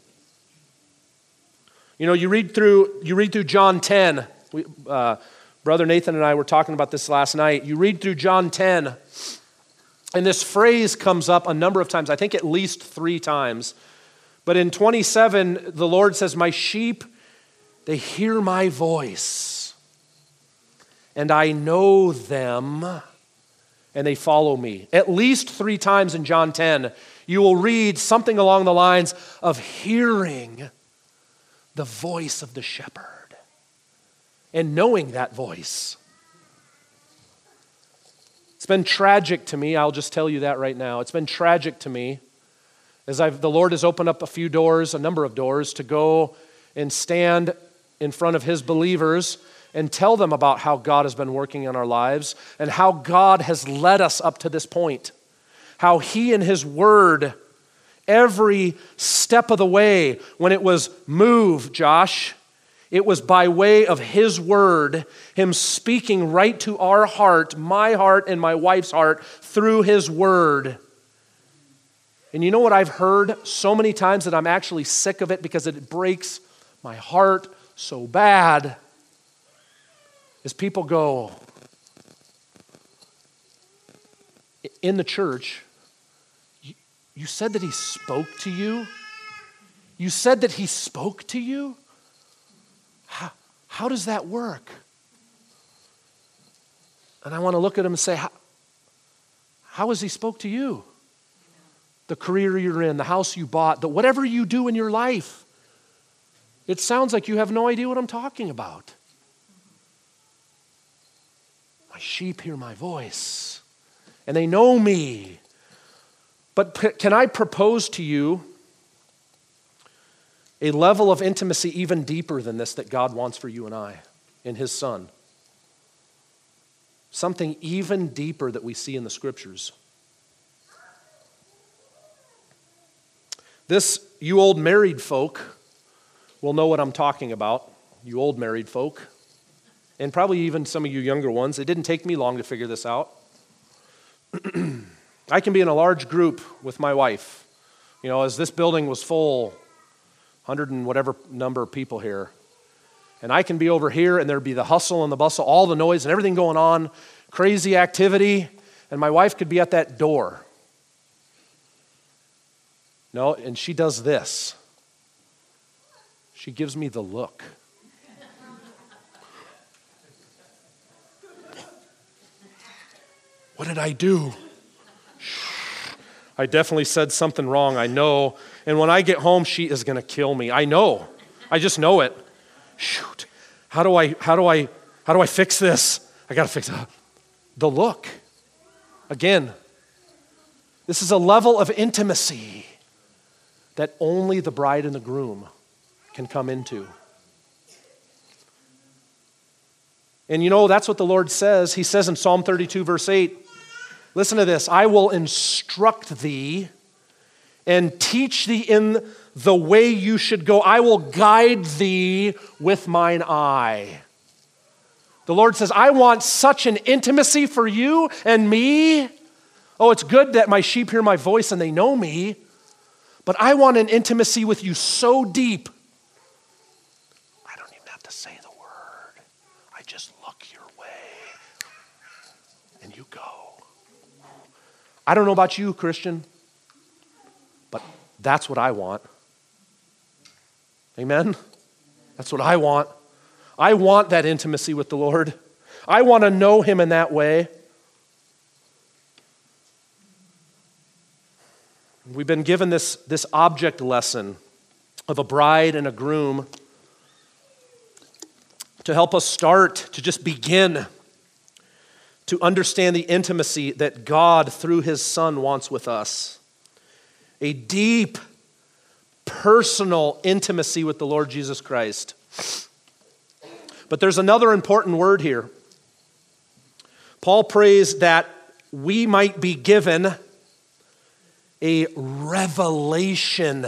You know, you read through, you read through John 10. We, uh, Brother Nathan and I were talking about this last night. You read through John 10, and this phrase comes up a number of times, I think at least three times. But in 27, the Lord says, My sheep they hear my voice, and I know them, and they follow me. At least three times in John 10, you will read something along the lines of hearing the voice of the shepherd and knowing that voice. It's been tragic to me, I'll just tell you that right now. It's been tragic to me as I've, the Lord has opened up a few doors, a number of doors, to go and stand in front of His believers and tell them about how God has been working in our lives and how God has led us up to this point. How He and His Word, every step of the way, when it was move, Josh, it was by way of His Word, Him speaking right to our heart, my heart and my wife's heart, through His Word. And you know what I've heard so many times that I'm actually sick of it because it breaks my heart so bad? Is people go, in the church, you said that he spoke to you? You said that he spoke to you? How, how does that work? And I want to look at him and say, how, how has he spoke to you? The career you're in, the house you bought, the whatever you do in your life. It sounds like you have no idea what I'm talking about. My sheep hear my voice, and they know me. But p- can I propose to you a level of intimacy even deeper than this that God wants for you and I in His Son? Something even deeper that we see in the Scriptures. This, you old married folk, will know what I'm talking about. You old married folk and probably even some of you younger ones. It didn't take me long to figure this out. I can be in a large group with my wife. You know, as this building was full, 100 and whatever number of people here, and I can be over here and there'd be the hustle and the bustle, all the noise and everything going on, crazy activity, and my wife could be at that door. No, and she does this. She gives me the look. What did I do? I definitely said something wrong, I know. And when I get home, she is going to kill me. I know. I just know it. Shoot. How do I how do I how do I fix this? I got to fix it. The look. Again, this is a level of intimacy that only the bride and the groom can come into. And you know, that's what the Lord says. He says in Psalm 32, verse 8, Listen to this I will instruct thee and teach thee in the way you should go. I will guide thee with mine eye. The Lord says, I want such an intimacy for you and me. Oh, it's good that my sheep hear my voice and they know me, but I want an intimacy with you so deep I don't know about you, Christian, but that's what I want. Amen? That's what I want. I want that intimacy with the Lord. I want to know Him in that way. We've been given this, this object lesson of a bride and a groom to help us start, to just begin to understand the intimacy that God, through His Son, wants with us. A deep, personal intimacy with the Lord Jesus Christ. But there's another important word here. Paul prays that we might be given a revelation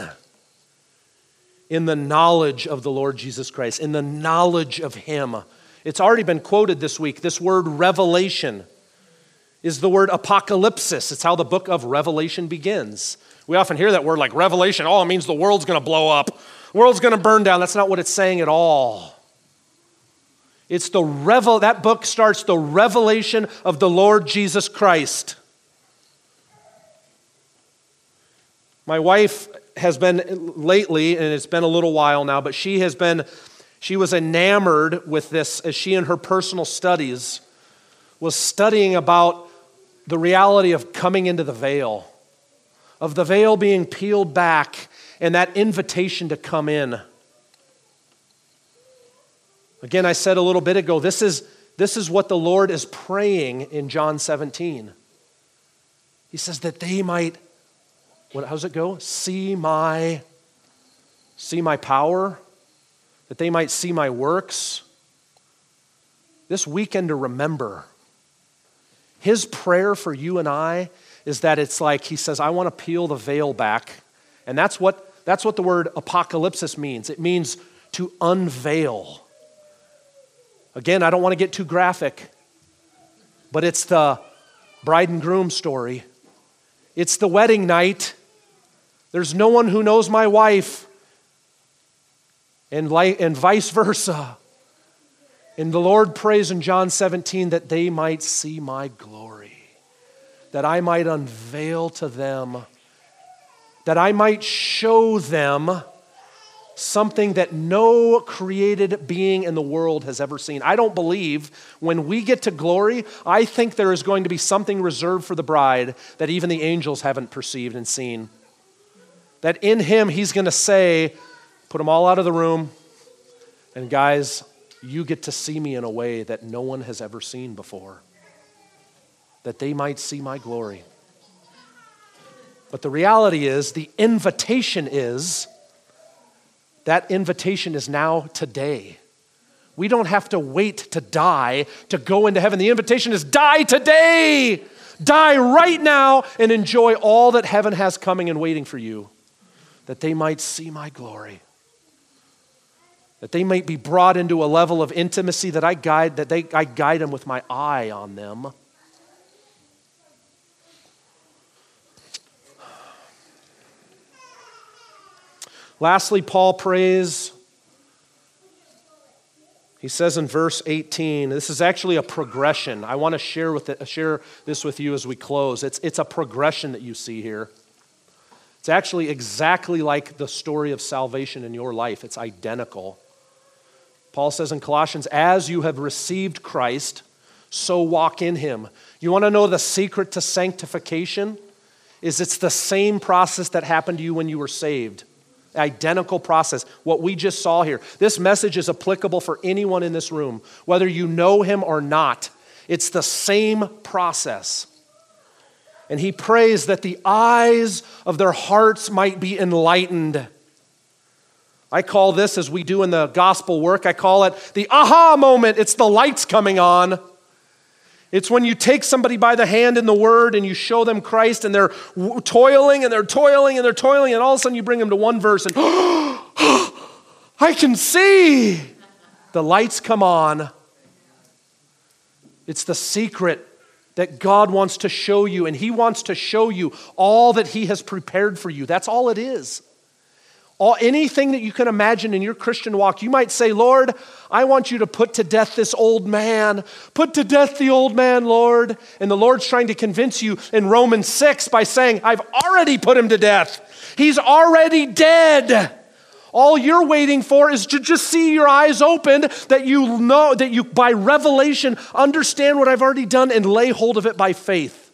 in the knowledge of the Lord Jesus Christ, in the knowledge of Him. It's already been quoted this week. This word revelation is the word apocalypsis. It's how the book of Revelation begins. We often hear that word like revelation. Oh, it means the world's going to blow up, the world's going to burn down. That's not what it's saying at all. It's the revel that book starts the revelation of the Lord Jesus Christ. My wife has been lately, and it's been a little while now, but she has been she was enamored with this as she, in her personal studies, was studying about the reality of coming into the veil, of the veil being peeled back and that invitation to come in. Again, I said a little bit ago, this is, this is what the Lord is praying in John 17. He says that they might, what, how's it go? See my, see my power, that they might see my works. This weekend to remember. His prayer for you and I is that it's like he says, I want to peel the veil back. And that's what, that's what the word apocalypsis means. It means to unveil. Again, I don't want to get too graphic, but it's the bride and groom story. It's the wedding night. There's no one who knows my wife, and, and vice versa. And the Lord prays in John 17 that they might see my glory that I might unveil to them, that I might show them something that no created being in the world has ever seen. I don't believe when we get to glory, I think there is going to be something reserved for the bride that even the angels haven't perceived and seen. That in him, he's going to say, put them all out of the room, and guys, you get to see me in a way that no one has ever seen before that they might see my glory. But the reality is, the invitation is, that invitation is now today. We don't have to wait to die to go into heaven. The invitation is die today. Die right now and enjoy all that heaven has coming and waiting for you, that they might see my glory. That they might be brought into a level of intimacy that I guide, that they, I guide them with my eye on them. Lastly, Paul prays. He says in verse 18, this is actually a progression. I want to share, with it, share this with you as we close. It's, it's a progression that you see here. It's actually exactly like the story of salvation in your life, it's identical. Paul says in Colossians, as you have received Christ, so walk in him. You want to know the secret to sanctification? Is it's the same process that happened to you when you were saved identical process. What we just saw here. This message is applicable for anyone in this room, whether you know him or not. It's the same process. And he prays that the eyes of their hearts might be enlightened. I call this, as we do in the gospel work, I call it the aha moment. It's the lights coming on. It's when you take somebody by the hand in the word and you show them Christ and they're toiling and they're toiling and they're toiling, and all of a sudden you bring them to one verse and, I can see. The lights come on. It's the secret that God wants to show you, and He wants to show you all that He has prepared for you. That's all it is. All, anything that you can imagine in your Christian walk, you might say, Lord, I want you to put to death this old man. Put to death the old man, Lord. And the Lord's trying to convince you in Romans 6 by saying, I've already put him to death. He's already dead. All you're waiting for is to just see your eyes open that you know, that you by revelation understand what I've already done and lay hold of it by faith.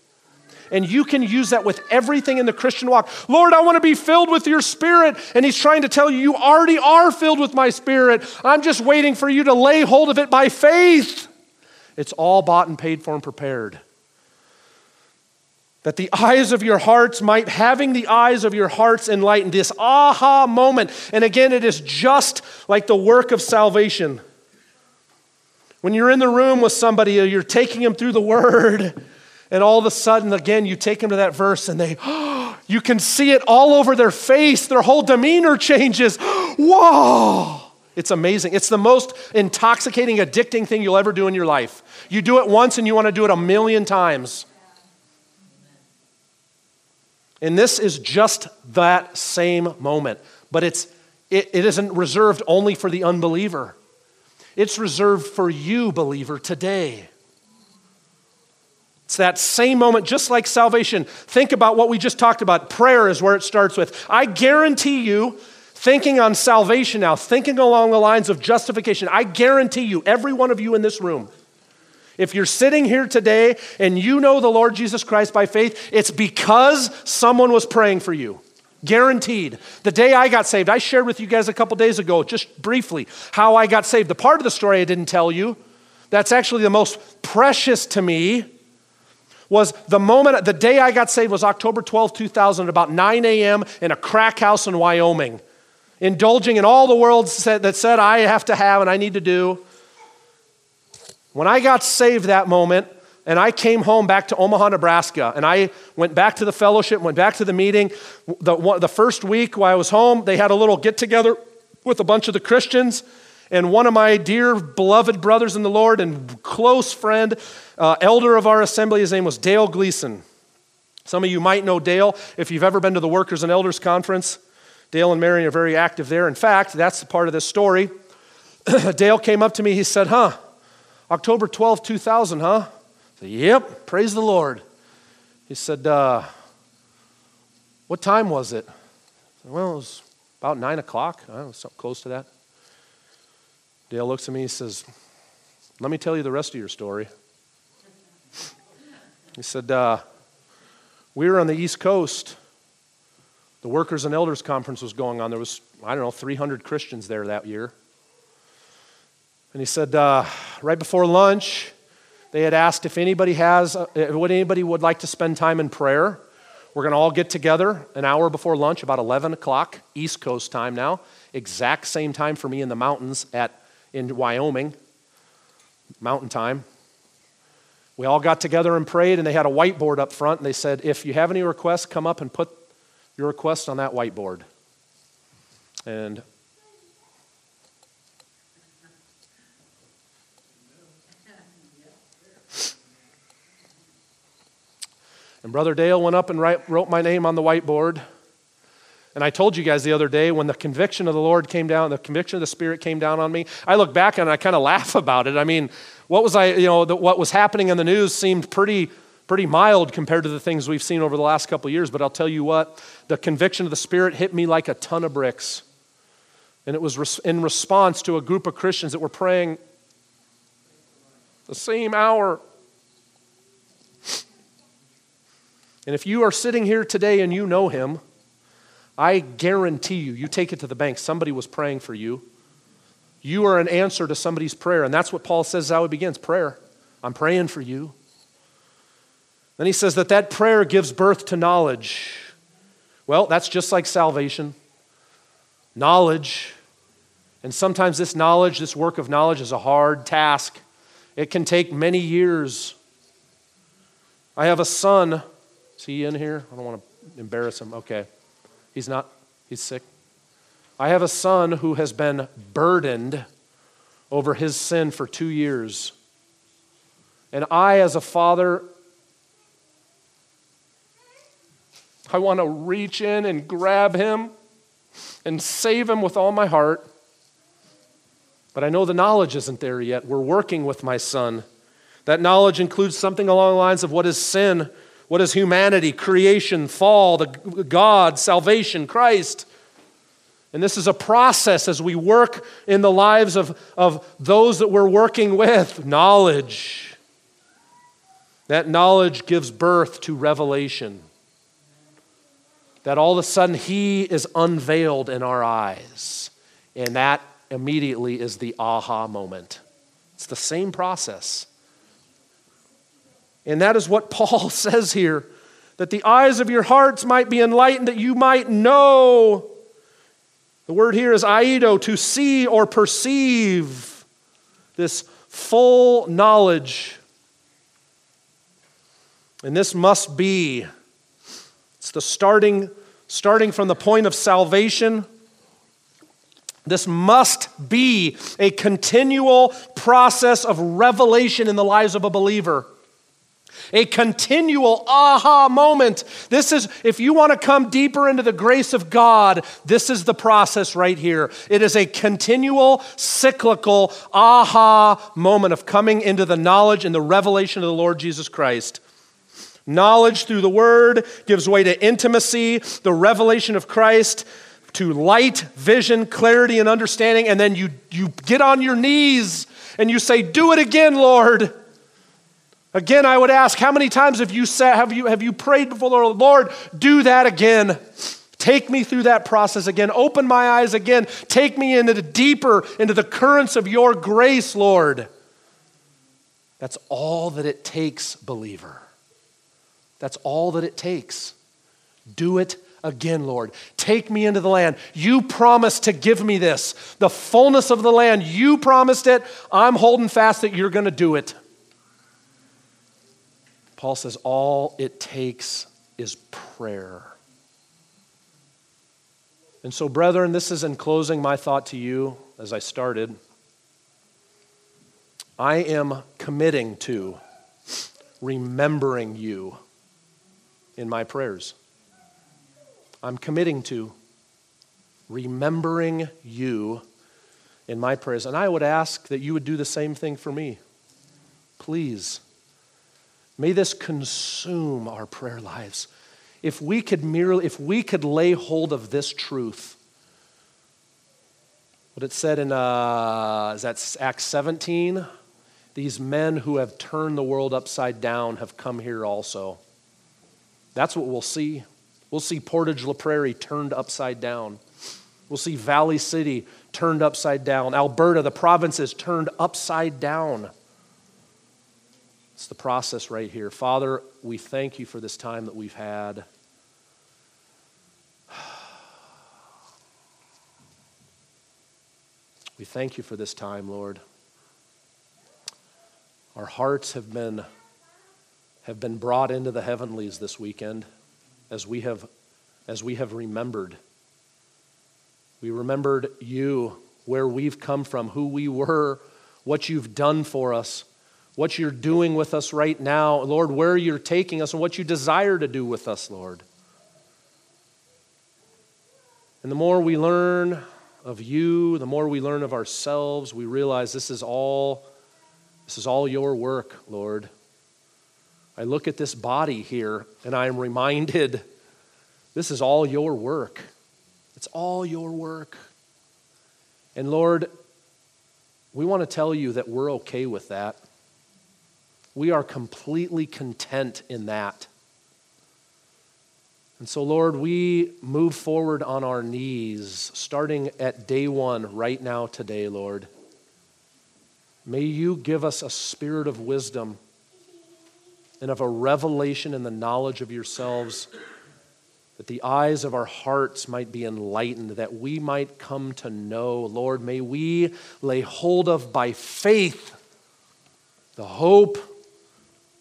And you can use that with everything in the Christian walk. Lord, I want to be filled with your spirit. And he's trying to tell you, you already are filled with my spirit. I'm just waiting for you to lay hold of it by faith. It's all bought and paid for and prepared. That the eyes of your hearts might, having the eyes of your hearts enlightened, this aha moment. And again, it is just like the work of salvation. When you're in the room with somebody, you're taking them through the word and all of a sudden, again, you take them to that verse and they, you can see it all over their face. Their whole demeanor changes. Whoa! It's amazing. It's the most intoxicating, addicting thing you'll ever do in your life. You do it once and you want to do it a million times. And this is just that same moment. But it's, it, it isn't reserved only for the unbeliever, it's reserved for you, believer, today. It's that same moment, just like salvation. Think about what we just talked about. Prayer is where it starts with. I guarantee you, thinking on salvation now, thinking along the lines of justification, I guarantee you, every one of you in this room, If you're sitting here today and you know the Lord Jesus Christ by faith, it's because someone was praying for you. Guaranteed. The day I got saved, I shared with you guys a couple days ago, just briefly, how I got saved. The part of the story I didn't tell you, that's actually the most precious to me, was the moment, the day I got saved was October 12, 2000, about 9 a.m. in a crack house in Wyoming, indulging in all the world said that said I have to have and I need to do. When I got saved that moment, and I came home back to Omaha, Nebraska, and I went back to the fellowship, went back to the meeting. The, the first week while I was home, they had a little get together with a bunch of the Christians. And one of my dear beloved brothers in the Lord and close friend, uh, elder of our assembly, his name was Dale Gleason. Some of you might know Dale if you've ever been to the Workers and Elders Conference. Dale and Mary are very active there. In fact, that's the part of this story. Dale came up to me, he said, Huh, October 12, 2000, huh? said, Yep, praise the Lord. He said, uh, What time was it? Said, well, it was about 9 o'clock. I don't know, something close to that. Dale looks at me and says, Let me tell you the rest of your story. He said, uh, We were on the East Coast. The Workers and Elders Conference was going on. There was, I don't know, 300 Christians there that year. And he said, uh, right before lunch, they had asked if anybody has, uh, would anybody would like to spend time in prayer. We're going to all get together an hour before lunch, about 11 o'clock, East Coast time now. Exact same time for me in the mountains at, in Wyoming, mountain time. We all got together and prayed, and they had a whiteboard up front, and they said, if you have any requests, come up and put your request on that whiteboard. And And Brother Dale went up and write, wrote my name on the whiteboard. And I told you guys the other day when the conviction of the Lord came down, the conviction of the Spirit came down on me, I look back and I kind of laugh about it. I mean, what was I, you know, the, what was happening in the news seemed pretty, pretty mild compared to the things we've seen over the last couple years. But I'll tell you what, the conviction of the Spirit hit me like a ton of bricks. And it was in response to a group of Christians that were praying the same hour And if you are sitting here today and you know him, I guarantee you, you take it to the bank, somebody was praying for you. You are an answer to somebody's prayer. And that's what Paul says how it begins prayer. I'm praying for you. Then he says that that prayer gives birth to knowledge. Well, that's just like salvation. Knowledge. And sometimes this knowledge, this work of knowledge, is a hard task. It can take many years. I have a son is he in here? I don't want to embarrass him. Okay. He's not, he's sick. I have a son who has been burdened over his sin for two years. And I, as a father, I want to reach in and grab him and save him with all my heart. But I know the knowledge isn't there yet. We're working with my son. That knowledge includes something along the lines of what is sin, what is humanity, creation, fall, the God, salvation, Christ? And this is a process as we work in the lives of, of those that we're working with. Knowledge. That knowledge gives birth to revelation. That all of a sudden He is unveiled in our eyes. And that immediately is the aha moment. It's the same process. And that is what Paul says here that the eyes of your hearts might be enlightened, that you might know. The word here is eido, to see or perceive this full knowledge. And this must be, it's the starting, starting from the point of salvation. This must be a continual process of revelation in the lives of a believer a continual aha moment. This is, if you want to come deeper into the grace of God, this is the process right here. It is a continual, cyclical aha moment of coming into the knowledge and the revelation of the Lord Jesus Christ. Knowledge through the Word gives way to intimacy, the revelation of Christ to light, vision, clarity, and understanding. And then you, you get on your knees and you say, Do it again, Lord. Again, I would ask, how many times have you said, have you, have you prayed before the Lord, Lord, do that again? Take me through that process again. Open my eyes again. Take me into the deeper, into the currents of your grace, Lord. That's all that it takes, believer. That's all that it takes. Do it again, Lord. Take me into the land. You promised to give me this, the fullness of the land. You promised it. I'm holding fast that you're going to do it. Paul says all it takes is prayer. And so, brethren, this is in closing my thought to you as I started. I am committing to remembering you in my prayers. I'm committing to remembering you in my prayers. And I would ask that you would do the same thing for me. Please. May this consume our prayer lives. If we could merely, if we could lay hold of this truth, what it said in, uh, is that Acts 17? These men who have turned the world upside down have come here also. That's what we'll see. We'll see Portage La Prairie turned upside down. We'll see Valley City turned upside down. Alberta, the provinces turned upside down. It's the process right here. Father, we thank you for this time that we've had. We thank you for this time, Lord. Our hearts have been, have been brought into the heavenlies this weekend as we have, as we have remembered. We remembered you, where we've come from, who we were, what you've done for us, what you're doing with us right now, Lord, where you're taking us, and what you desire to do with us, Lord. And the more we learn of you, the more we learn of ourselves, we realize this is all this is all your work, Lord. I look at this body here and I'm reminded this is all your work. It's all your work. And Lord, we want to tell you that we're okay with that. We are completely content in that. And so, Lord, we move forward on our knees, starting at day one, right now, today, Lord. May you give us a spirit of wisdom and of a revelation in the knowledge of yourselves, that the eyes of our hearts might be enlightened, that we might come to know. Lord, may we lay hold of by faith the hope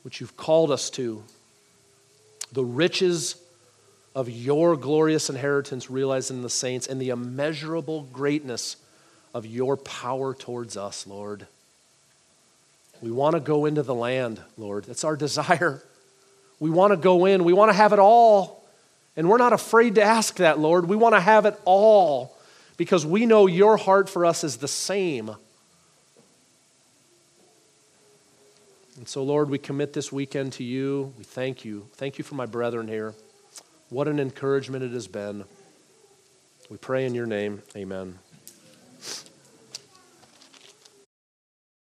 which you've called us to, the riches of your glorious inheritance realized in the saints, and the immeasurable greatness of your power towards us, Lord. We want to go into the land, Lord. That's our desire. We want to go in. We want to have it all. And we're not afraid to ask that, Lord. We want to have it all because we know your heart for us is the same. And so, Lord, we commit this weekend to you. We thank you. Thank you for my brethren here. What an encouragement it has been. We pray in your name. Amen.